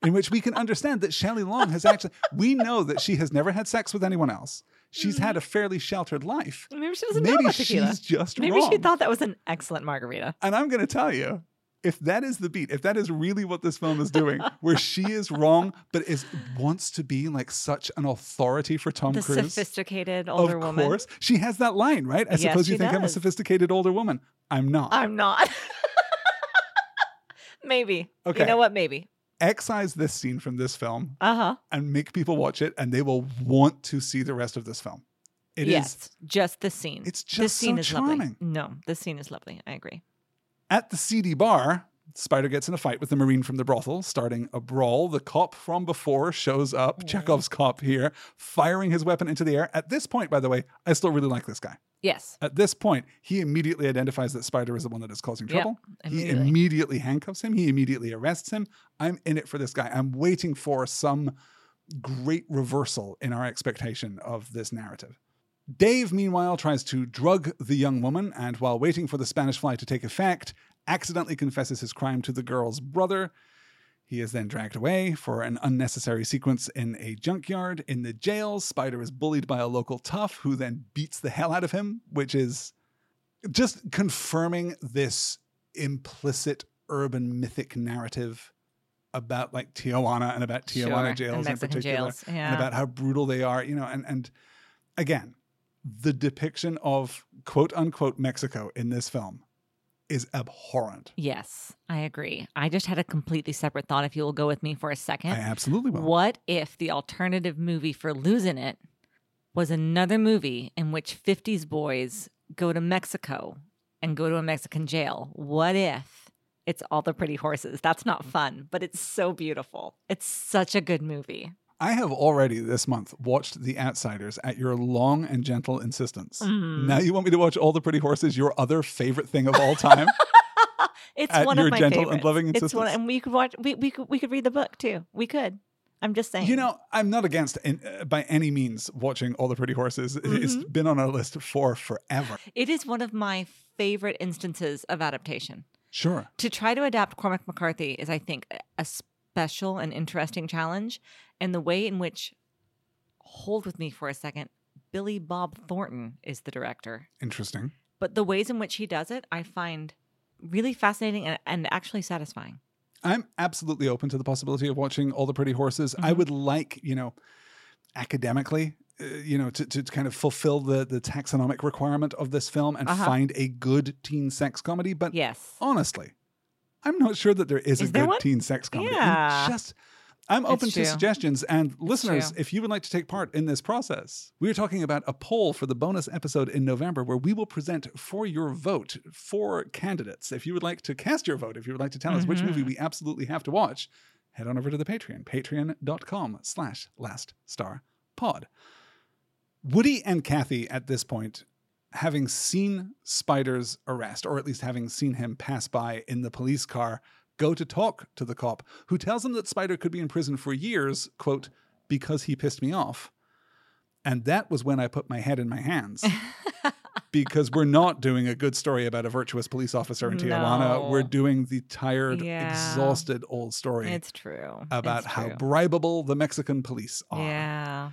in which we can understand that Shelley Long has actually. We know that she has never had sex with anyone else. She's had a fairly sheltered life.
maybe she doesn't know about tequila.
she's just
Maybe
wrong.
she thought that was an excellent margarita.
And I'm going to tell you, if that is the beat, if that is really what this film is doing, where she is wrong but is wants to be like such an authority for Tom Cruise.
The
Cruise.
sophisticated older
of
woman.
Of course, she has that line, right? I
Yes,
suppose you think I'm a sophisticated older woman. I'm not.
I'm not. Maybe.
Okay.
You know what? Maybe.
Excise this scene from this film
Uh huh.
and make people watch it, and they will want to see the rest of this film. It is
yes, just the scene.
it's
this
just so
scene is
charming.
lovely. No, the scene is lovely. I agree.
At the seedy bar, Spider gets in a fight with the Marine from the brothel, starting a brawl. The cop from before shows up, Chekhov's cop here, firing his weapon into the air. At this point, by the way, I still really like this guy.
Yes.
At this point, he immediately identifies that Spider is the one that is causing
Yep,
trouble. he
immediately.
immediately handcuffs him. He immediately arrests him. I'm in it for this guy. I'm waiting for some great reversal in our expectation of this narrative. Dave, meanwhile, tries to drug the young woman, and while waiting for the Spanish fly to take effect, accidentally confesses his crime to the girl's brother. He is then dragged away for an unnecessary sequence in a junkyard. In the jail, Spider is bullied by a local tough who then beats the hell out of him, which is just confirming this implicit urban mythic narrative about like Tijuana and about Tijuana
Sure,
jails in particular
jails,
and about how brutal they are, you know, and and again, the depiction of quote unquote Mexico in this film is abhorrent.
Yes, I agree. I just had a completely separate thought. If you will go with me for a second,
I absolutely will.
what if the alternative movie for losing it was another movie in which 50s boys go to Mexico and go to a Mexican jail? What if it's all the pretty horses? That's not fun, but it's so beautiful. It's such a good movie.
I have already this month watched The Outsiders at your long and gentle insistence.
Mm.
Now you want me to watch All the Pretty Horses, your other favorite thing of all time?
It's one of my
gentle and
favorites.
loving
It's one,
insistence.
and we could watch. We we could we could read the book too. We could. I'm just saying.
you know, I'm not against in, uh, by any means watching All the Pretty Horses. It's
Mm-hmm.
been on our list for forever.
it is one of my favorite instances of adaptation.
Sure.
to try to adapt Cormac McCarthy is, I think, a special and interesting challenge. And the way in which, hold with me for a second, Billy Bob Thornton is the director.
Interesting.
But the ways in which he does it, I find really fascinating and, and actually satisfying.
I'm absolutely open to the possibility of watching All the Pretty Horses. I
Mhm.
would like, you know, academically, uh, you know, to, to kind of fulfill the the taxonomic requirement of this film and
Uh-huh.
find a good teen sex comedy. But
Yes.
honestly, I'm not sure that there is,
Is
a
there
good
one?
teen sex comedy.
Yeah.
just I'm open to
true.
suggestions and listeners, if you would like to take part in this process, we are talking about a poll for the bonus episode in November where we will present for your vote four candidates. If you would like to cast your vote, if you would like to tell us which movie
Mhm.
we absolutely have to watch, head on over to the Patreon, patreon.com slash last star pod. Woody and Kathy at this point, having seen Spider's arrest, or at least having seen him pass by in the police car, go to talk to the cop, who tells them that Spider could be in prison for years, quote, because he pissed me off. And that was when I put my head in my hands. because we're not doing a good story about a virtuous police officer in Tijuana.
No.
We're doing the tired,
Yeah.
exhausted old story
It's true.
about
It's
how
true.
bribable the Mexican police are.
Yeah.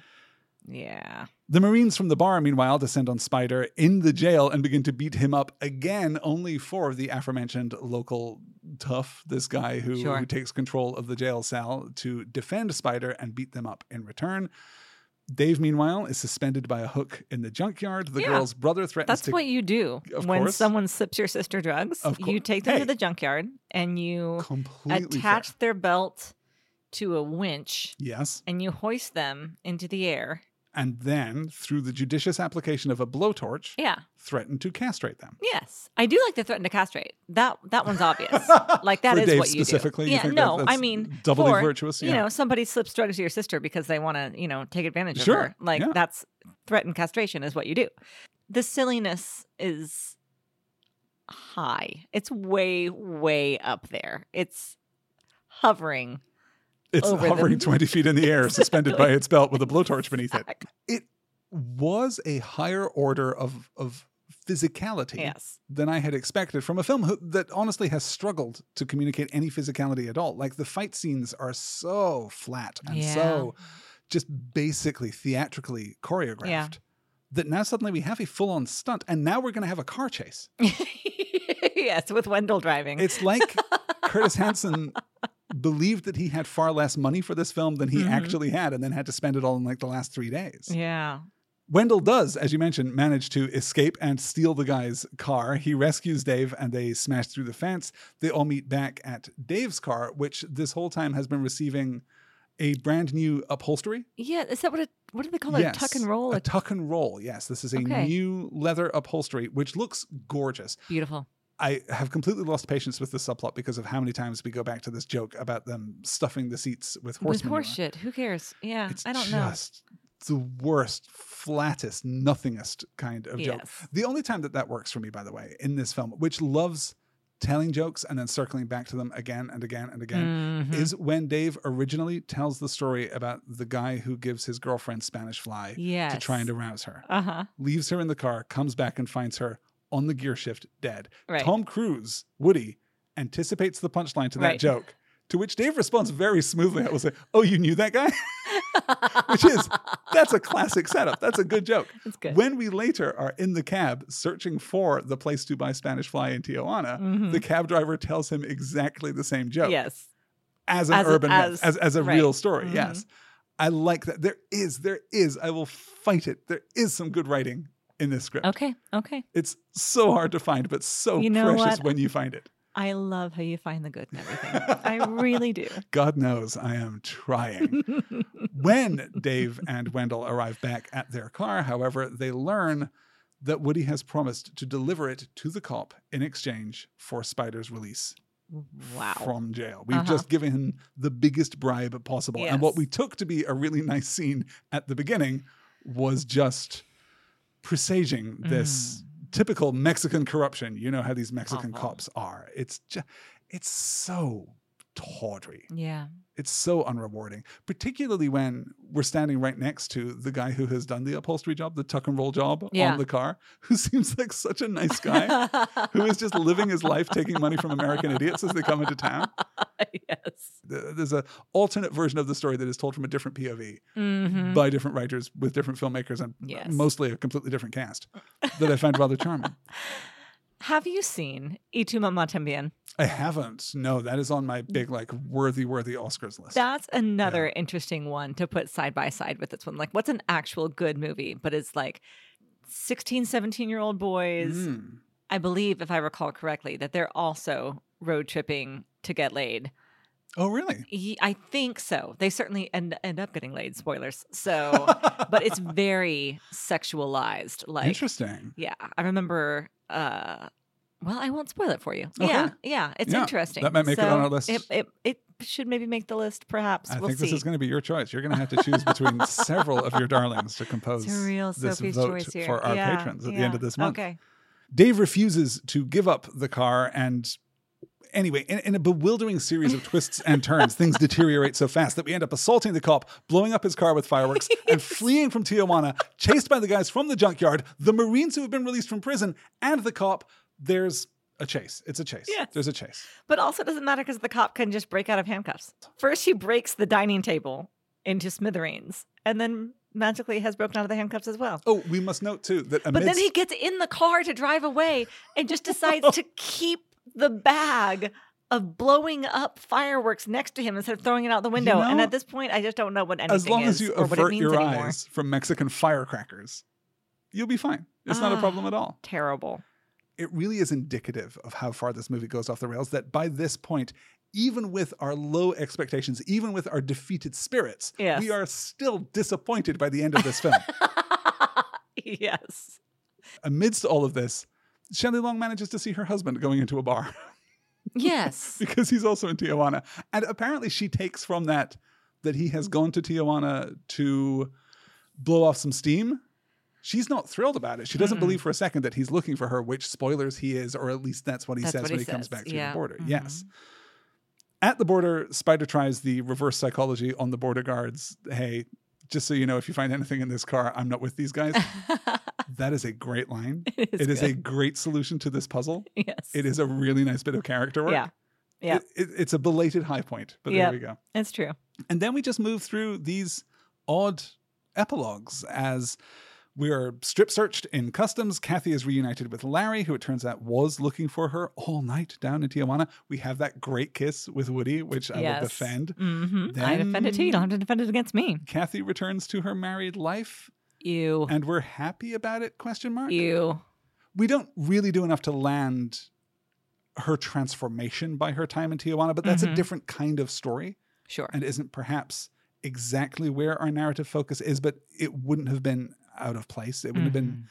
Yeah.
The Marines from the bar, meanwhile, descend on Spider in the jail and begin to beat him up again, only for the aforementioned local tough, this guy who,
Sure.
who takes control of the jail cell to defend Spider and beat them up in return. Dave, meanwhile, is suspended by a hook in the junkyard. The
Yeah.
girl's brother threatens
That's
to
what you do when
course.
someone slips your sister drugs. You take them
Hey.
to the junkyard and you
completely
attach
fair.
their belt to a winch
Yes.
and you hoist them into the air.
And then, through the judicious application of a blowtorch,
Yeah.
threaten to castrate them.
Yes. I do like the threaten to castrate. That that one's obvious. Like that
For
is
Dave
what you
specifically,
do.
you
Yeah. no,
that-
I mean
doubly
for,
virtuous?
You know, somebody slips drugs to your sister because they want to, you know, take advantage
Sure,
of her. Like
yeah.
that's threatened castration is what you do. The silliness is high. It's way, way up there. It's hovering.
It's
over
hovering
them.
20 feet in the air, suspended by its belt with a blowtorch beneath it. It was a higher order of, of physicality
Yes.
than I had expected from a film who, that honestly has struggled to communicate any physicality at all. Like the fight scenes are so flat and
Yeah.
so just basically theatrically choreographed that now suddenly we have a full on stunt and now we're going to have a car chase.
yes, with Wendell driving.
It's like Curtis Hanson believed that he had far less money for this film than he
Mhm.
actually had and then had to spend it all in like the last three days.
yeah.
Wendell does, as you mentioned, manage to escape and steal the guy's car. He rescues Dave and they smash through the fence. They all meet back at Dave's car, which this whole time has been receiving a brand new upholstery.
Yeah. Is that what it what do they call it? A tuck and roll?
A tuck and roll. Yes, this is a
Okay.
new leather upholstery, which looks gorgeous.
Beautiful.
I have completely lost patience with the subplot because of how many times we go back to this joke about them stuffing the seats with horse
with
manure.
horse shit. Who cares? Yeah.
It's
I don't know.
just the worst, flattest, nothingest kind of joke.
Yes.
The only time that that works for me, by the way, in this film, which loves telling jokes and then circling back to them again and again and again,
Mhm.
is when Dave originally tells the story about the guy who gives his girlfriend Spanish fly
yes.
to try and arouse her,
Uh huh.
leaves her in the car, comes back and finds her on the gear shift dead.
Right.
Tom Cruise, Woody, anticipates the punchline to that
Right.
joke. To which Dave responds very smoothly. I will say, "Oh, you knew that guy," which is that's a classic setup. That's a good joke.
Good.
When we later are in the cab searching for the place to buy Spanish fly in Tijuana,
Mhm.
the cab driver tells him exactly the same joke
Yes.
as an
As a-
urban myth,
as-
as, as a
right.
real story.
Mhm.
Yes. I like that. There is, there is, I will fight it. There is some good writing in this script.
Okay. Okay.
It's so hard to find, but so
You know
precious
what?
when you find it.
I love how you find the good in everything. I really do.
God knows I am trying. when Dave and Wendell arrive back at their car, however, they learn that Woody has promised to deliver it to the cop in exchange for Spider's release
Wow.
from jail. We've
Uh-huh.
just given him the biggest bribe possible. And what we took to be a really nice scene at the beginning was just presaging this mm. typical Mexican corruption. You know how these Mexican
Awful.
cops are. It's just it's so tawdry.
yeah.
It's so unrewarding, particularly when we're standing right next to the guy who has done the upholstery job, the tuck and roll job
Yeah.
on the car, who seems like such a nice guy who is just living his life taking money from American idiots as they come into town.
yes.
There's an alternate version of the story that is told from a different POV
Mm-hmm.
by different writers with different filmmakers and
Yes.
mostly a completely different cast that I find rather charming.
Have you seen Y tu mamá también?
I haven't. No, that is on my big, like, worthy, worthy Oscars list.
That's another interesting one to put side by side with this one. Like, what's an actual good movie, but it's like 16, 17 year old boys.
Mm.
I believe, if I recall correctly, that they're also road tripping to get laid.
Oh, really?
I think so. They certainly end, end up getting laid. Spoilers. So, but it's very sexualized. Like,
Interesting.
yeah, I remember. uh Well, I won't spoil it for you.
Okay.
Yeah, yeah, it's
Yeah,
interesting.
that might make it on our list.
It, it, it should maybe make the list. Perhaps
I
we'll
think
see.
this is going to be your choice. You're going to have to choose between several of your darlings to compose
it's a real
this
Sophie's
vote
choice here
for our
Yeah,
patrons at the end of this month.
Okay.
Dave refuses to give up the car and anyway in, in a bewildering series of twists and turns things deteriorate so fast that we end up assaulting the cop blowing up his car with fireworks and fleeing from tijuana chased by the guys from the junkyard the marines who have been released from prison and the cop there's a chase it's a chase
Yes.
there's a chase
But also doesn't matter because the cop can just break out of handcuffs. First, he breaks the dining table into smithereens, and then magically has broken out of the handcuffs as well.
oh we must note too that
But then he gets in the car to drive away and just decides to keep the bag of blowing up fireworks next to him instead of throwing it out the window. and
know,
at this point, I just don't know what anything
as long
is
as you
or what it
avert
means
your
anymore.
eyes from mexican firecrackers you'll be fine it's not a
Ah.
problem at all
Terrible.
It really is indicative of how far this movie goes off the rails that by this point even with our low expectations even with our defeated spirits
Yes.
we are still disappointed by the end of this film
yes.
amidst all of this shelley long manages to see her husband going into a bar
Yes.
because he's also in tijuana and apparently she takes from that that he has mm. gone to tijuana to blow off some steam She's not thrilled about it. She doesn't believe for a second that he's looking for her, which spoilers he is, or at least that's what he
That's
says
what
when
he
comes back to
Yeah.
the border.
Mhm.
Yes. At the border, Spider tries the reverse psychology on the border guards. Hey, just so you know, if you find anything in this car, I'm not with these guys. that is a great line.
it is,
It is a great solution to this puzzle.
yes.
It is a really nice bit of character work.
Yeah. Yeah.
It- it- it's a belated high point, but
Yep.
there we go.
It's true.
And then we just move through these odd epilogues as we are strip searched in customs. Kathy is reunited with Larry, who it turns out was looking for her all night down in Tijuana. We have that great kiss with Woody, which I
yes.
will defend.
hmm I defend it too. You don't have to defend it against me.
Kathy returns to her married life,
You.
and we're happy about it? Question mark.
You.
We don't really do enough to land her transformation by her time in Tijuana, but that's a
Mhm.
different kind of story.
Sure.
and isn't perhaps exactly where our narrative focus is, but it wouldn't have been out of place. It wouldn't have been.
Mm-hmm.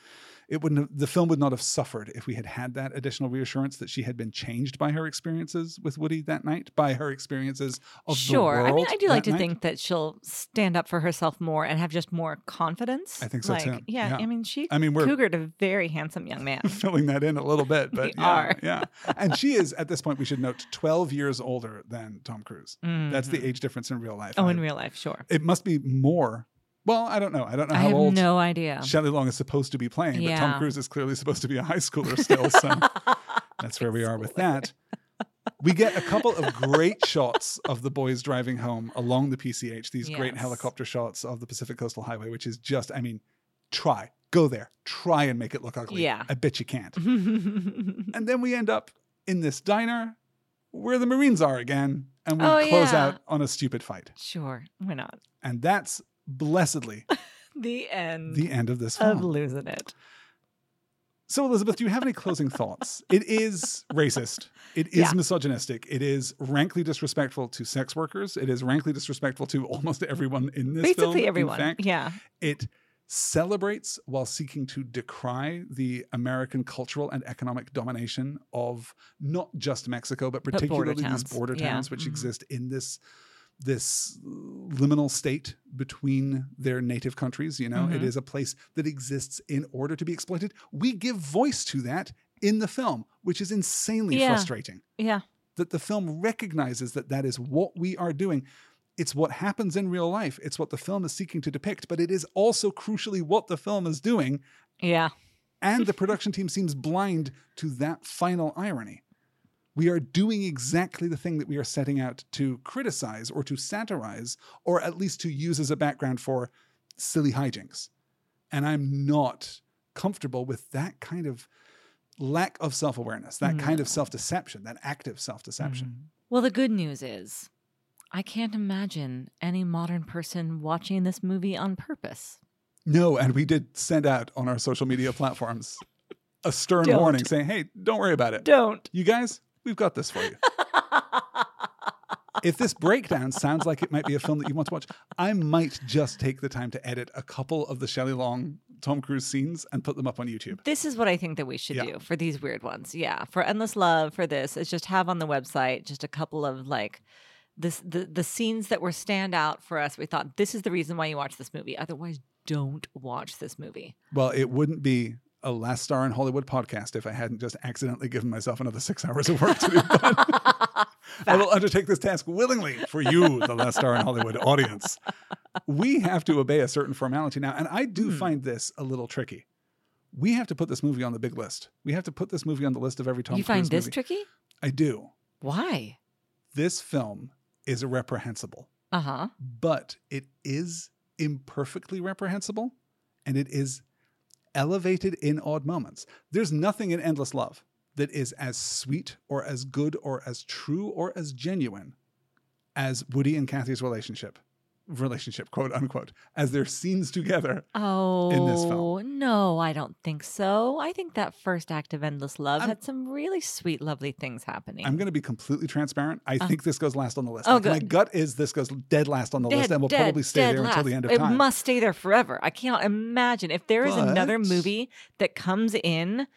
It wouldn't have. The film would not have suffered if we had had that additional reassurance that she had been changed by her experiences with Woody that night, by her experiences of
Sure.
the world.
I mean, I do like to
night.
think that she'll stand up for herself more and have just more confidence.
I think so,
like,
too.
Yeah,
Yeah.
I mean, she
I mean, we're
cougared a very handsome young man.
filling that in a little bit, but
We
yeah,
are.
yeah. And she is at this point. We should note twelve years older than Tom Cruise. That's the
Mhm.
age difference in real life.
Oh,
I-
in real life, sure.
it must be more. Well, I don't know. I don't know
I
how
have
old
no idea.
Shelley Long is supposed to be playing, but Tom Cruise is clearly supposed to be a high schooler still. So that's where we are with that. We get a couple of great shots of the boys driving home along the PCH, these great helicopter shots of the Pacific Coastal Highway, which is just, I mean, try, go there, try and make it look ugly.
Yeah.
I bet you can't. And then we end up in this diner where the Marines are again, and we
Oh,
close
yeah.
out on a stupid fight.
Sure, why not?
And that's blessedly
The end
the end of this
of losing it.
So, Elizabeth, do you have any closing thoughts? It is racist. It is
Yeah.
misogynistic. It is rankly disrespectful to sex workers. It is rankly disrespectful to almost everyone in this film.
Basically,
in
everyone.
fact.
Yeah.
It celebrates while seeking to decry the American cultural and economic domination of not just Mexico, but
But border
particularly these
towns.
border
Yeah.
towns which
Mhm.
exist in this this liminal state between their native countries you know it
Mhm.
is a place that exists in order to be exploited we give voice to that in the film which is insanely
Yeah.
frustrating
Yeah.
that the film recognizes that that is what we are doing. It's what happens in real life. It's what the film is seeking to depict, but it is also crucially what the film is doing.
Yeah.
And the production team seems blind to that final irony. We are doing exactly the thing that we are setting out to criticize or to satirize, or at least to use as a background for silly hijinks. And I'm not comfortable with that kind of lack of self awareness, that mm-hmm. kind of self deception, that active self deception. Mm-hmm.
Well, the good news is, I can't imagine any modern person watching this movie on purpose.
No, and we did send out on our social media platforms a stern
Don't.
warning saying, hey, don't worry about it.
Don't.
You guys, we've got this for you. if this breakdown sounds like it might be a film that you want to watch, I might just take the time to edit a couple of the Shelley Long Tom Cruise scenes and put them up on YouTube.
This is what I think that we should
Yeah.
do for these weird ones. Yeah, for endless love, for this, is just have on the website just a couple of like this the the scenes that were stand out for us. We thought this is the reason why you watch this movie. Otherwise, don't watch this movie.
Well, it wouldn't be a Last Star in Hollywood podcast if I hadn't just accidentally given myself another six hours of work to do. But I will undertake this task willingly for you, the Last Star in Hollywood audience. We have to obey a certain formality now, and I do
Hmm.
find this a little tricky. We have to put this movie on the big list. We have to put this movie on the list of every Tom
you
Cruise
find this
movie.
tricky?
I do.
Why?
This film is reprehensible,
Uh huh.
but it is imperfectly reprehensible, and it is elevated in odd moments. There's nothing in Endless Love that is as sweet or as good or as true or as genuine as Woody and Kathy's relationship. Relationship, quote unquote, as their scenes together.
Oh in
this film.
Oh, no, I don't think so. I think that first act of endless love
I'm-
had some really sweet, lovely things happening.
I'm going to be completely transparent. I uh. think this goes last on the list.
oh,
Like, My gut is this goes dead last on the list and will
dead,
probably stay
dead
there until the end of
it
time.
must stay there forever. I can't imagine if there is another movie that comes in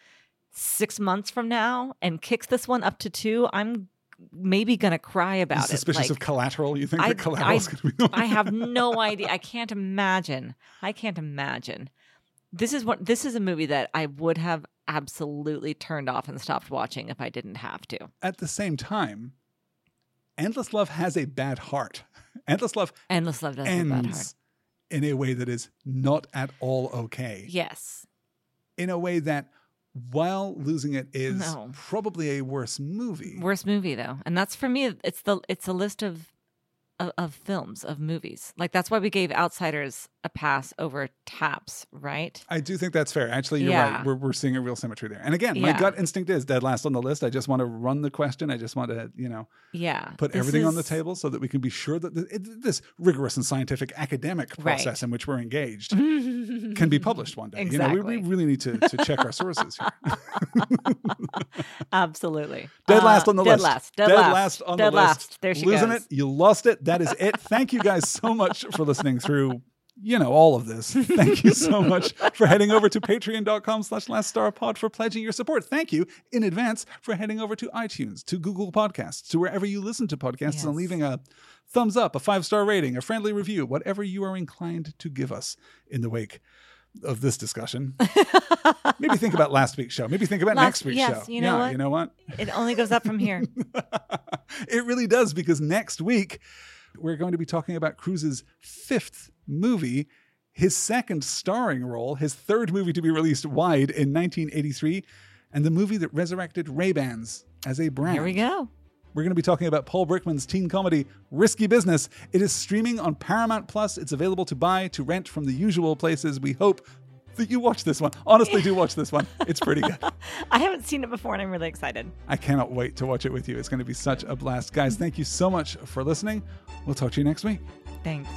six months from now and kicks this one up to two. I'm maybe gonna cry
You're
about it.
suspicious
Like,
of collateral? You think
I-
that collateral is going to be?
I have no idea. I can't imagine. I can't imagine. This is what this is a movie that I would have absolutely turned off and stopped watching if I didn't have to.
At the same time, Endless Love has a bad heart. Endless Love
Endless Love does have that hard.
ends in a way that is not at all okay.
Yes.
In a way that, while losing it, is
No.
probably a worse movie.
Worst movie though, and that's for me. It's the it's a list of, of of films of movies. Like that's why we gave Outsiders a pass over Taps, right?
I do think that's fair. Actually, you're
Yeah.
right. We're, we're seeing a real symmetry there. And again, my
Yeah.
gut instinct is dead last on the list. I just want to run the question. I just want to, you know,
Yeah.
put
This
everything on the table so that we can be sure that th- it, this rigorous and scientific academic
Right.
process in which we're engaged can be published one day. You know, we, we really need to, to check our sources here.
Absolutely.
Dead
Uh,
last on the
dead
list.
Last. Dead, last.
on
dead
the list.
last. There she
Losing
goes.
it. You lost it. That is it. Thank you guys so much for listening through, you know, all of this. Thank you so much for heading over to patreon.com slash laststarpod for pledging your support. Thank you in advance for heading over to iTunes, to Google Podcasts, to wherever you listen to podcasts and leaving a thumbs up, a five-star rating, a friendly review, whatever you are inclined to give us in the wake of this discussion. Maybe think about last week's show. Maybe think about
Last-
next week's
yes,
show.
you know
yeah,
what?
you know what?
It only goes up from here.
it really does because next week we're going to be talking about Cruise's fifth movie, his second starring role, his third movie to be released wide in 1983, and the movie that resurrected Ray-Bans as a brand.
Here we go.
We're going to be talking about Paul Brickman's teen comedy Risky Business. It is streaming on Paramount Plus. It's available to buy, to rent from the usual places. We hope you watch this one. Honestly, do watch this one. It's pretty good.
I haven't seen it before and I'm really excited.
I cannot wait to watch it with you. It's going to be such a blast. Guys, thank you so much for listening. We'll talk to you next week.
Thanks.